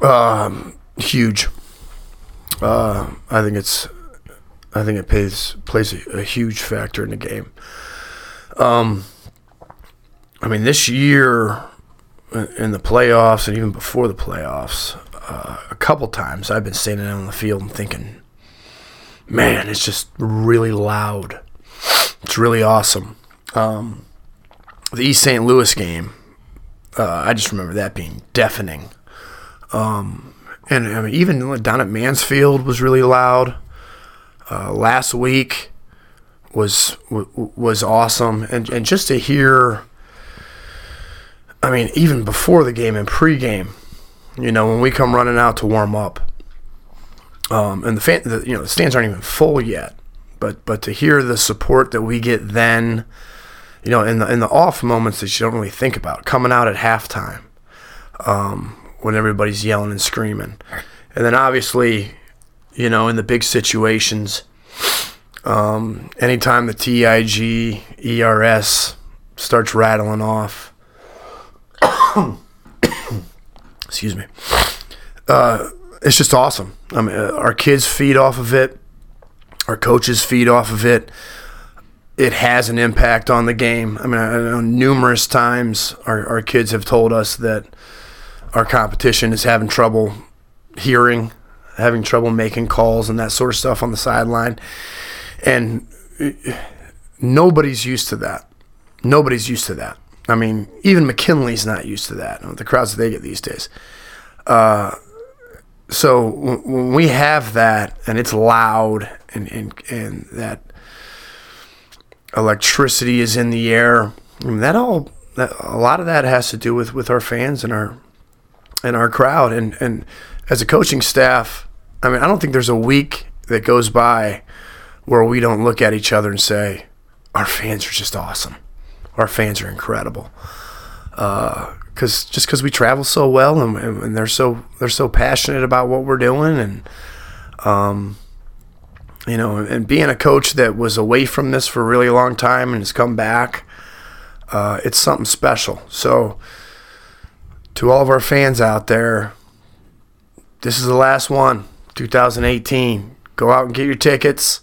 Um, huge. Uh, I think it's, I think it plays plays a, a huge factor in the game. Um, I mean, this year in the playoffs and even before the playoffs, uh, a couple times I've been standing on the field and thinking, man, it's just really loud. It's really awesome. Um, the East St. Louis game, uh, I just remember that being deafening. Um, and I mean, even down at Mansfield was really loud. Uh, last week was was awesome, and and just to hear. I mean, even before the game and pregame, you know, when we come running out to warm up, um, and the fan, the, you know, the stands aren't even full yet, but but to hear the support that we get then, you know, in the in the off moments that you don't really think about, coming out at halftime, um, when everybody's yelling and screaming. And then obviously, you know, in the big situations, um, anytime the TIG ERS starts rattling off, excuse me, uh, it's just awesome. I mean, uh, our kids feed off of it, our coaches feed off of it. It has an impact on the game. I mean, I know numerous times our, our kids have told us that our competition is having trouble hearing, having trouble making calls and that sort of stuff on the sideline. And nobody's used to that. Nobody's used to that. I mean, even McKinley's not used to that. The crowds that they get these days. Uh, so when we have that and it's loud and, and, and that electricity is in the air, I mean, that all that, a lot of that has to do with, with our fans and our and our crowd and and as a coaching staff, I mean, I don't think there's a week that goes by where we don't look at each other and say, our fans are just awesome. Our fans are incredible. Because just because we travel so well and, and they're so they're so passionate about what we're doing and um, you know, and being a coach that was away from this for a really long time and has come back, uh, it's something special. So to all of our fans out there, this is the last one, 2018. Go out and get your tickets.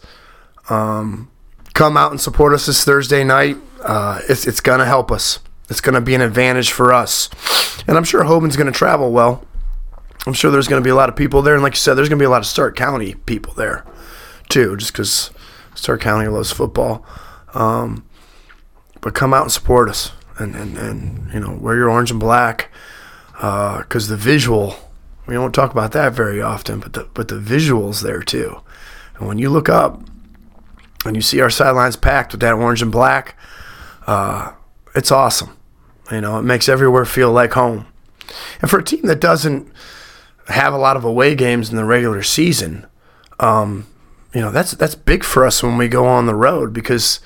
Um, come out and support us this Thursday night. Uh, it's it's gonna help us. It's gonna be an advantage for us, and I'm sure Hoban's gonna travel well. I'm sure there's gonna be a lot of people there, and like you said, there's gonna be a lot of Stark County people there, too, just because Stark County loves football. Um, but come out and support us, and and, and you know wear your orange and black because the visual we don't talk about that very often but the but the visuals there too and when you look up and you see our sidelines packed with that orange and black uh, it's awesome. You know it makes everywhere feel like home. And for a team that doesn't have a lot of away games in the regular season um, you know that's that's big for us when we go on the road because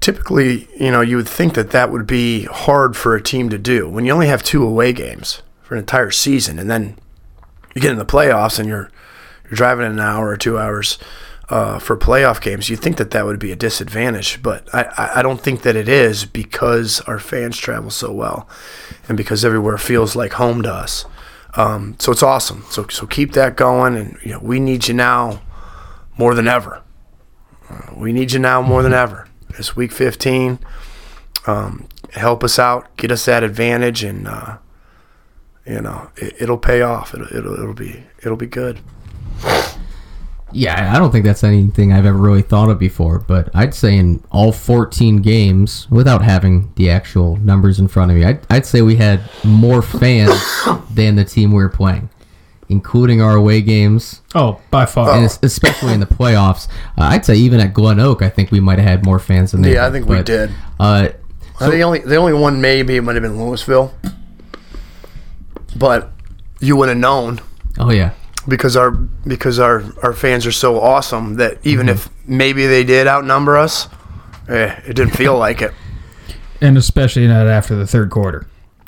typically, you know, you would think that that would be hard for a team to do when you only have two away games for an entire season, and then you get in the playoffs and you're you're driving an hour or two hours uh, for playoff games, you think that that would be a disadvantage, but I, I- don't think that it is because our fans travel so well, and because everywhere feels like home to us. Um, so it's awesome. So so keep that going, and you know we need you now more than ever. Uh, we need you now more than ever. It's week 15. Um, help us out, get us that advantage, and uh, you know it, it'll pay off. It'll, it'll it'll be it'll be good. Yeah, I don't think that's anything I've ever really thought of before, but I'd say in all 14 games, without having the actual numbers in front of me, I'd, I'd say we had more fans than the team we were playing, including our away games, Oh, by far. and especially in the playoffs. Uh, I'd say even at Glen Oak, I think we might have had more fans than they Yeah, I did, think we did. Uh, Uh, the only the only one maybe might have been Louisville, but you would have known oh, yeah. Because our because our our fans are so awesome that even Mm-hmm. if maybe they did outnumber us, eh, it didn't feel like it. and especially not after the third quarter.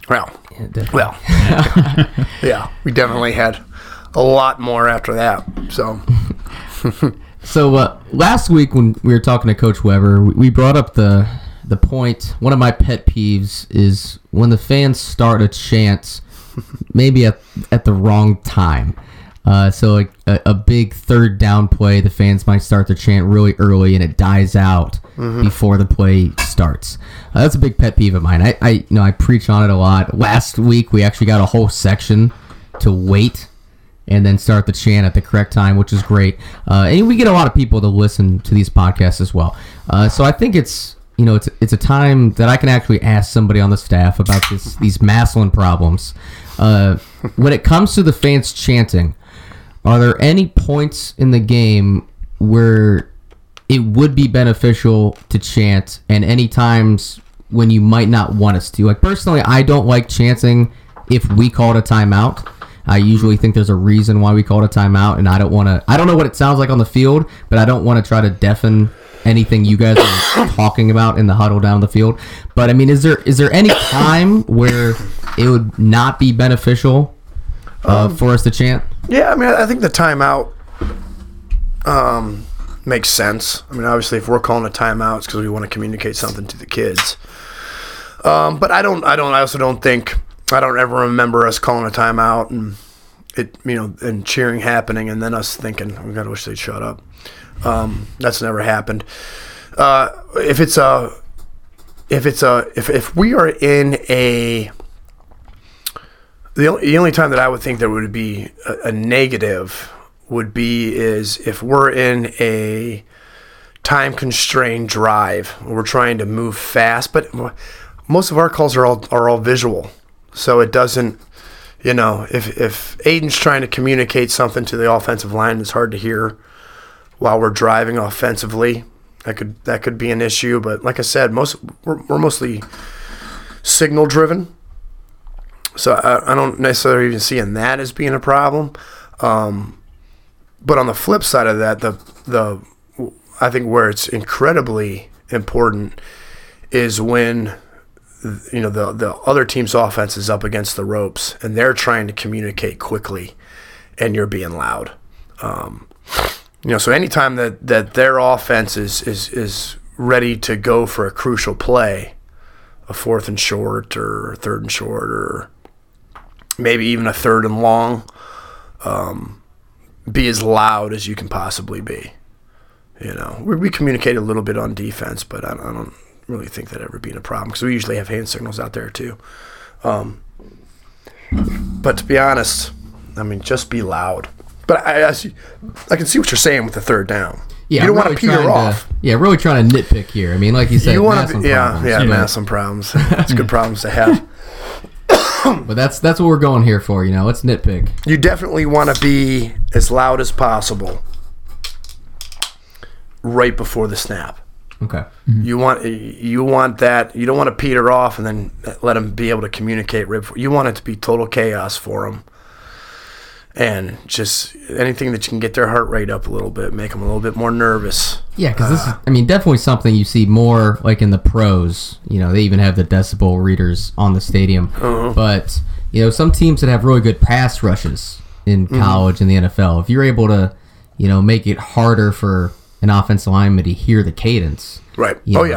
Well, Yeah, well, yeah, we definitely had a lot more after that. So So uh, last week when we were talking to Coach Weber, we, we brought up the the point. One of my pet peeves is when the fans start a chant, maybe at at the wrong time. Uh, so like a, a big third down play, the fans might start the chant really early and it dies out before the play starts. Uh, that's a big pet peeve of mine. I, I you know I preach on it a lot. Last week we actually got a whole section to wait and then start the chant at the correct time, which is great. Uh, and we get a lot of people to listen to these podcasts as well. Uh, so I think it's you know it's it's a time that I can actually ask somebody on the staff about this these Massillon problems. Uh, when it comes to the fans chanting, are there any points in the game where it would be beneficial to chant, and any times when you might not want us to? Like personally, I don't like chanting if we called a timeout. I usually think there's a reason why we called a timeout, and I don't want to. I don't know what it sounds like on the field, but I don't want to try to deafen anything you guys are talking about in the huddle down the field. But I mean, is there is there any time where it would not be beneficial uh, for us to chant? yeah, I mean, I think the timeout um, makes sense. I mean, obviously, if we're calling a timeout, it's because we want to communicate something to the kids. Um, but I don't, I don't, I also don't think, I don't ever remember us calling a timeout and it, you know, and cheering happening, and then us thinking, we gotta wish they'd shut up. Um, that's never happened. Uh, if it's a, if it's a, if if we are in a the only, the only time that I would think there would be a, a negative would be is if we're in a time constrained drive. We're trying to move fast, but most of our calls are all are all visual, so it doesn't. You know, if if Aiden's trying to communicate something to the offensive line it's hard to hear while we're driving offensively, that could that could be an issue. But like I said, most we're, we're mostly signal driven. So I, I don't necessarily even see in that as being a problem. Um, but on the flip side of that, the the I think where it's incredibly important is when you know the the other team's offense is up against the ropes and they're trying to communicate quickly, and you're being loud. Um, you know, so anytime that that their offense is is is ready to go for a crucial play, a fourth and short or third and short or maybe even a third and long, um, be as loud as you can possibly be. You know, we, we communicate a little bit on defense, but I, I don't really think that ever being a problem because we usually have hand signals out there too. Um, but to be honest, I mean, just be loud. But I, I, see, I can see what you're saying with the third down. Yeah, you don't want to peter off. yeah, really trying to nitpick here. I mean, like you said, you want to, yeah, problems. yeah, Yeah. massive problems. It's good problems to have. But that's that's what we're going here for. You know, let's nitpick. You definitely want to be as loud as possible right before the snap. Okay. Mm-hmm. You want you want that. You don't want to peter off and then let them be able to communicate. Right before. You want it to be total chaos for them, and just anything that you can get their heart rate up a little bit, make them a little bit more nervous. Yeah, because this is, uh, I mean, definitely something you see more like in the pros. You know, they even have the decibel readers on the stadium. Uh-huh. But, you know, some teams that have really good pass rushes in mm-hmm. college and the NFL, if you're able to, you know, make it harder for an offensive lineman to hear the cadence. Right. You oh know,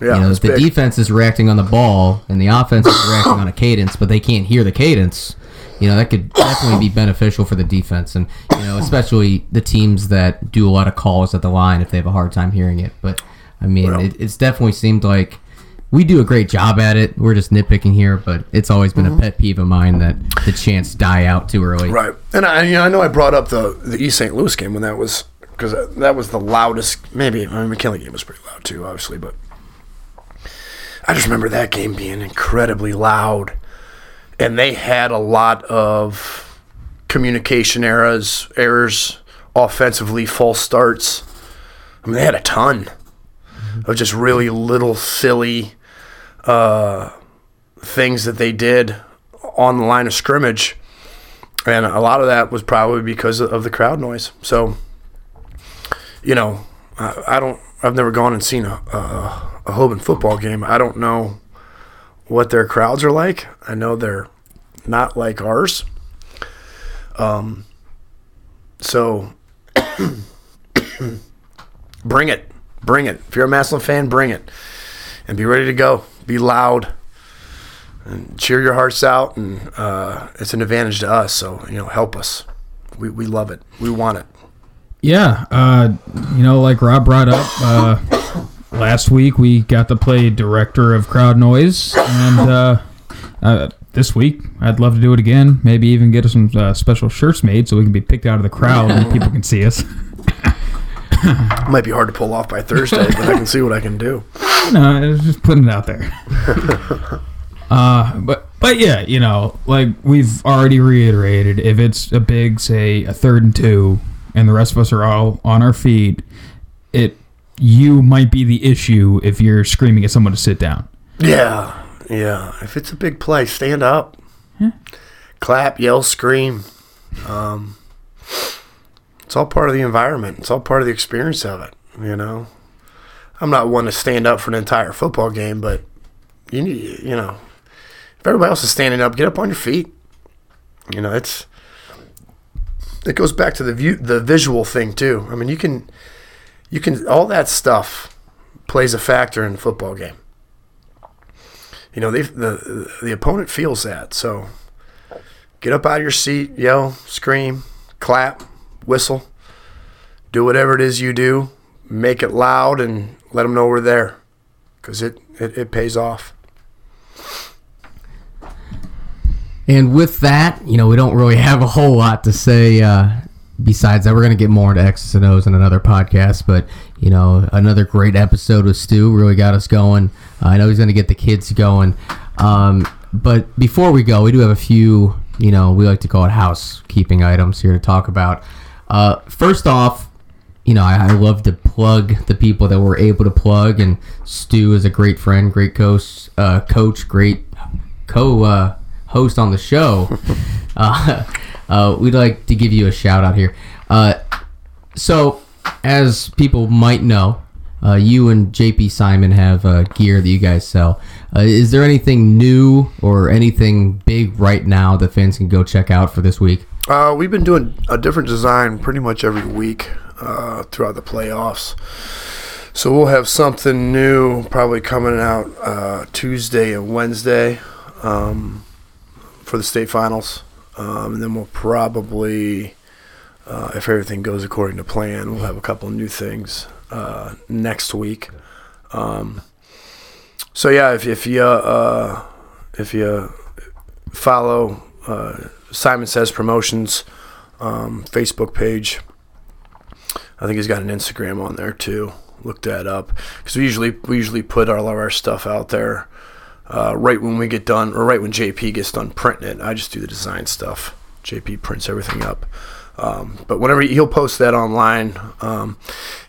yeah. Yeah. you know, the big. defense is reacting on the ball and the offense is reacting on a cadence, but they can't hear the cadence, you know, that could definitely be beneficial for the defense. And, you know, especially the teams that do a lot of calls at the line if they have a hard time hearing it. But, I mean, Well- it, it's definitely seemed like we do a great job at it. We're just nitpicking here, but it's always been a pet peeve of mine that the chants die out too early. Mm-hmm. Right. And I, you know, I know I brought up the the East St. Louis game when that was because that was the loudest. Maybe I mean McKinley game was pretty loud too, obviously, but I just remember that game being incredibly loud, and they had a lot of communication errors, errors, offensively, false starts. I mean, they had a ton of just really little silly uh, things that they did on the line of scrimmage and a lot of that was probably because of the crowd noise. So, you know, I, I don't. I've never gone and seen a, a a Hoban football game. I don't know what their crowds are like. I know they're not like ours. Um. So, bring it, bring it. If you're a Massillon fan, bring it, and be ready to go. Be loud and cheer your hearts out, and uh, it's an advantage to us. So you know, help us. We, we love it. We want it. Yeah, uh, you know, like Rob brought up uh, last week, we got to play director of crowd noise, and uh, uh, this week I'd love to do it again. Maybe even get us some uh, special shirts made so we can be picked out of the crowd and people can see us. Might be hard to pull off by Thursday, but I can see what I can do. no, I was just putting it out there. uh, but but yeah, you know, like we've already reiterated, if it's a big, say, a third and two, and the rest of us are all on our feet, it you might be the issue if you're screaming at someone to sit down. Yeah, yeah. If it's a big play, stand up, clap, yell, scream. Um, it's all part of the environment. It's all part of the experience of it. You know, I'm not one to stand up for an entire football game, but you need, you know, if everybody else is standing up, get up on your feet. You know, it's it goes back to the view, the visual thing too. I mean, you can, you can, all that stuff plays a factor in a football game you know, the the opponent feels that. So get up out of your seat, yell, scream, clap, whistle, do whatever it is you do. Make it loud and let them know we're there, because it, it it pays off. And with that, you know, we don't really have a whole lot to say uh, besides that. We're going to get more into X's and O's in another podcast, but, you know, another great episode with Stu really got us going. Uh, I know he's going to get the kids going. Um, but before we go, we do have a few, you know, we like to call it housekeeping items here to talk about. Uh, first off, you know, I, I love to plug the people that we're able to plug, and Stu is a great friend, great coach, uh, coach, great co uh, host on the show. uh, uh, we'd like to give you a shout out here. Uh, so, as people might know, uh, you and JP Simon have uh, gear that you guys sell. Uh, is there anything new or anything big right now that fans can go check out for this week? Uh, we've been doing a different design pretty much every week uh, throughout the playoffs. So we'll have something new probably coming out uh, Tuesday and Wednesday um, for the state finals. Um, and then we'll probably, uh, if everything goes according to plan, we'll have a couple of new things uh, next week. Um, so yeah, if, if you uh, if you follow uh, Simon Says Promotions um, Facebook page. I think he's got an Instagram on there too. Look that up because we usually we usually put all of our stuff out there uh, right when we get done or right when JP gets done printing it. I just do the design stuff. JP prints everything up. Um, but whenever he, he'll post that online, um,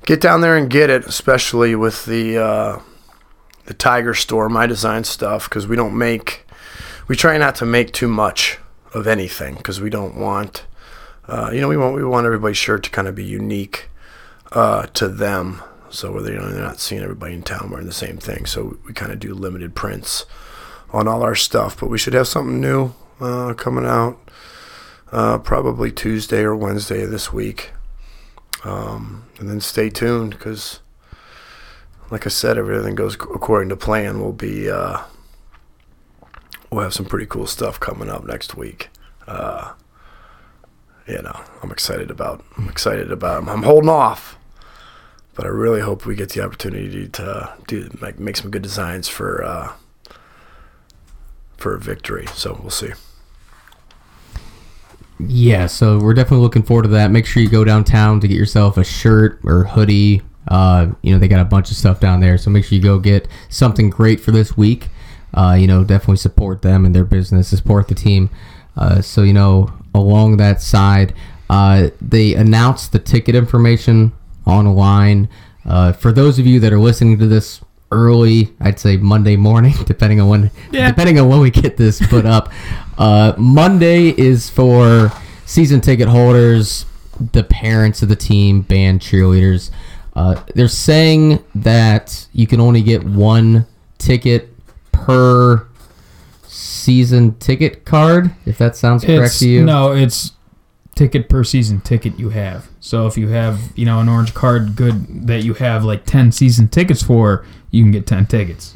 get down there and get it, especially with the uh, the Tiger Store, my design stuff, because we don't make we try not to make too much of anything because we don't want uh, you know we want we want everybody's shirt to kind of be unique uh, to them so where they, you know, they're not seeing everybody in town wearing the same thing so we kind of do limited prints on all our stuff but we should have something new uh, coming out uh, probably Tuesday or Wednesday of this week Um, and then stay tuned because, like I said, everything goes according to plan, we'll be uh, we'll have some pretty cool stuff coming up next week. Uh, you know, I'm excited about. I'm excited about. I'm, I'm holding off, but I really hope we get the opportunity to do make, make some good designs for uh, for a victory. So we'll see. Yeah, so we're definitely looking forward to that. Make sure you go downtown to get yourself a shirt or hoodie. Uh, you know, they got a bunch of stuff down there, so make sure you go get something great for this week. Uh, you know, definitely support them and their business, support the team. Uh, so, you know, along that side, uh, they announced the ticket information online. Uh, for those of you that are listening to this early, I'd say Monday morning, depending on when Yeah. depending on when we get this put up. Uh, Monday is for season ticket holders, the parents of the team, band, cheerleaders. Uh, they're saying that you can only get one ticket per season ticket card, if that sounds correct It's, to you. No, it's ticket per season ticket you have. So if you have, you know, an orange card good that you have like 10 season tickets for, you can get 10 tickets.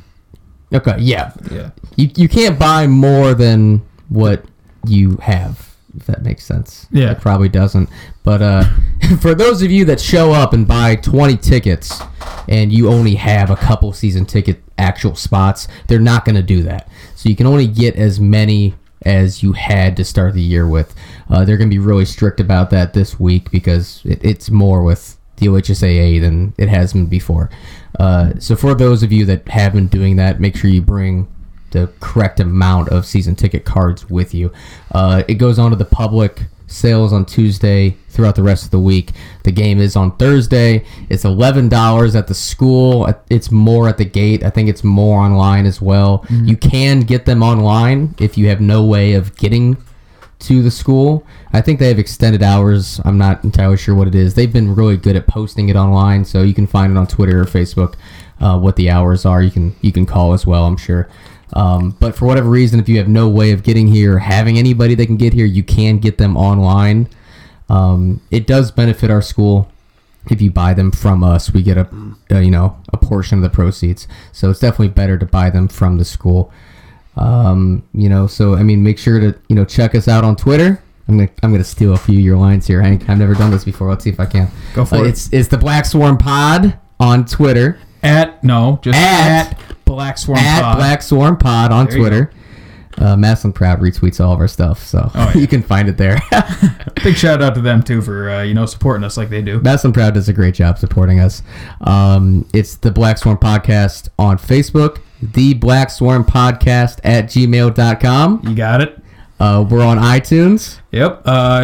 Okay, yeah. Yeah. You, you can't buy more than what you have, if that makes sense. Yeah. It probably doesn't. But uh, for those of you that show up and buy 20 tickets and you only have a couple season ticket actual spots, they're not going to do that. So you can only get as many as you had to start the year with. Uh, they're going to be really strict about that this week because it, it's more with the OHSAA than it has been before. Uh, so for those of you that have been doing that, make sure you bring the correct amount of season ticket cards with you. Uh, it goes on to the public sales on Tuesday throughout the rest of the week. The game is on Thursday. It's eleven dollars at the school. It's more at the gate. I think it's more online as well. You can get them online if you have no way of getting to the school. I think they have extended hours. I'm not entirely sure what it is. They've been really good at posting it online, so you can find it on Twitter or Facebook. Uh, what the hours are, you can you can call as well. I'm sure. Um, but for whatever reason, if you have no way of getting here, having anybody that can get here, you can get them online. Um, it does benefit our school if you buy them from us. We get a, a you know a portion of the proceeds, so it's definitely better to buy them from the school. Um, you know, so I mean, make sure to you know check us out on Twitter. I'm gonna I'm gonna steal a few of your lines here, Hank. I've never done this before. Let's see if I can. Go for Uh, it. It's it's the BlackSwarm Pod on Twitter At, no, just At- at, BlackSwarm at Pod. BlackSwarm Pod on There Twitter. Uh, Massillon Proud retweets all of our stuff, so Oh, yeah. you can find it there. Big shout out to them too for, uh, you know, supporting us like they do. Massillon Proud does a great job supporting us. Um, it's the BlackSwarm Podcast on Facebook, the BlackSwarm Podcast at gmail.com. You got it? Uh, we're on iTunes. Yep. Uh,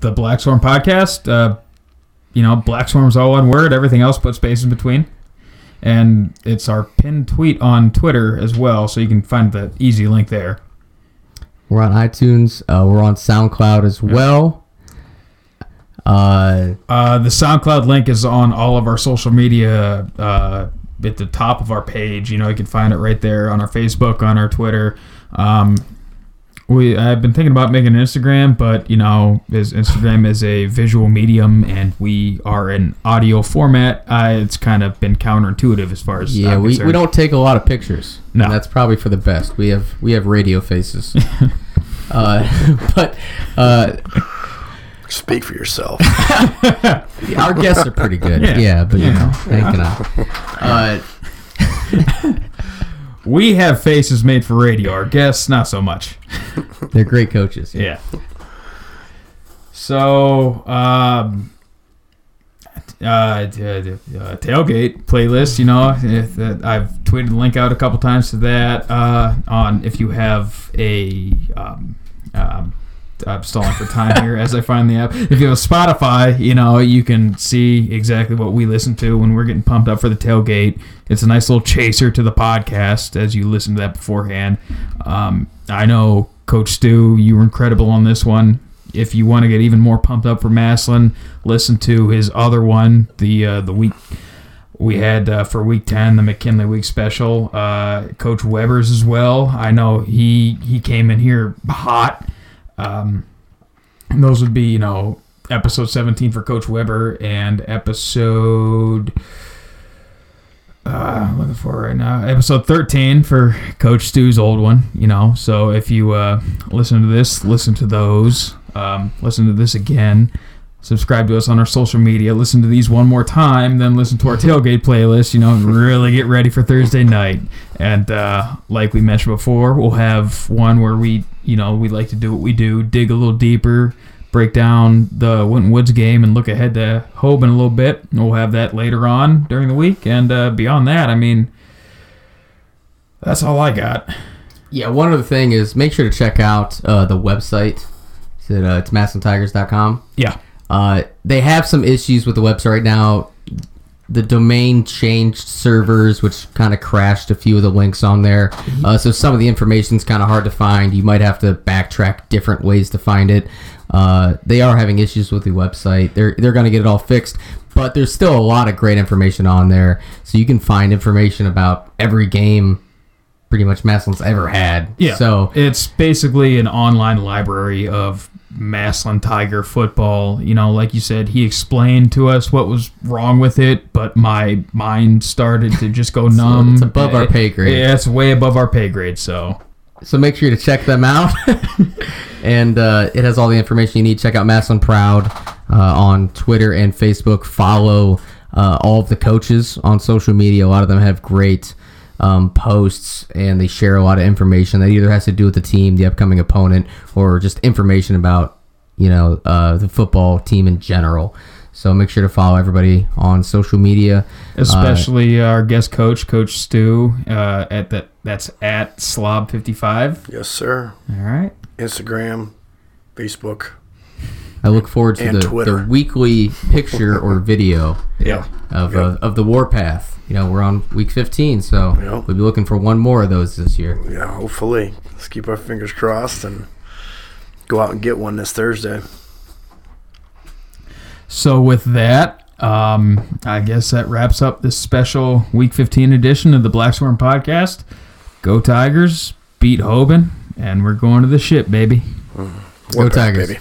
the BlackSwarm podcast. Uh, you know, BlackSwarm's all one word. Everything else put spaces between. And it's our pinned tweet on Twitter as well, so you can find the easy link there. We're on iTunes. Uh, we're on SoundCloud as well. Uh, Uh, the SoundCloud link is on all of our social media uh, at the top of our page. You know, you can find it right there on our Facebook, on our Twitter. Um, we I've been thinking about making an Instagram, but you know, is Instagram is a visual medium, and we are in audio format. Uh, it's kind of been counterintuitive as far as yeah, I'm we, we don't take a lot of pictures. No. And that's probably for the best. We have we have radio faces. uh, but uh, Speak for yourself. our guests are pretty good. Yeah, Yeah. but you Yeah. know, Hank and I. Uh, We have faces made for radio. Our guests, not so much. they're great coaches. Yeah. So, um, uh, t- uh, tailgate playlist. You know, if, uh, I've tweeted the link out a couple times to that. Uh, on if you have a, um, um, I'm stalling for time here as I find the app. If you have a Spotify, you know you can see exactly what we listen to when we're getting pumped up for the tailgate. It's a nice little chaser to the podcast as you listen to that beforehand. Um, I know Coach Stu, you were incredible on this one. If you want to get even more pumped up for Massillon, listen to his other one, the uh, the week we had uh, for week 10 the mckinley week special uh, coach weber's as well i know he he came in here hot um, those would be you know episode 17 for Coach Weber and episode. Uh, looking for right now. Episode 13 for Coach Stu's old one, you know. So if you uh, listen to this, listen to those. Um, listen to this again. Subscribe to us on our social media. Listen to these one more time, then listen to our tailgate playlist, you know, and really get ready for Thursday night. And uh, like we mentioned before, we'll have one where we, you know, we like to do what we do, dig a little deeper, break down the Winton Woods game, and look ahead to Hoban a little bit. And we'll have that later on during the week. And uh, beyond that, I mean, that's all I got. Yeah, one other thing is make sure to check out uh, the website. It's, at, uh, it's. Yeah. Uh, they have some issues with the website right now. The domain changed servers, which kind of crashed a few of the links on there. Uh, so some of the information is kind of hard to find. You might have to backtrack different ways to find it. Uh, they are having issues with the website. They're they're going to get it all fixed, but there's still a lot of great information on there. So you can find information about every game pretty much Massillon's ever had. Yeah. So it's basically an online library of Massillon Tiger football. You know, like you said, he explained to us what was wrong with it, but my mind started to just go numb. it's above our pay grade. Yeah, it's way above our pay grade. So So make sure to check them out. and uh, it has all the information you need. Check out Massillon Proud uh, on Twitter and Facebook. Follow uh, all of the coaches on social media. A lot of them have great um, posts and they share a lot of information that either has to do with the team, the upcoming opponent, or just information about you know uh, the football team in general. So make sure to follow everybody on social media. especially our guest coach, Coach Stu, uh, at that that's at Slob fifty five. Yes, sir. All right. Instagram, Facebook. I look forward to the, the weekly picture or video Yeah. of Yep. uh, of the warpath. You know, we're on week 15, so Yep. we'll be looking for one more of those this year. Yeah, hopefully. Let's keep our fingers crossed and go out and get one this Thursday. So with that, um, I guess that wraps up this special Week 15 edition of the BlackSwarm Podcast. Go Tigers, beat Hoban, and we're going to the ship, baby. Go Tigers. baby.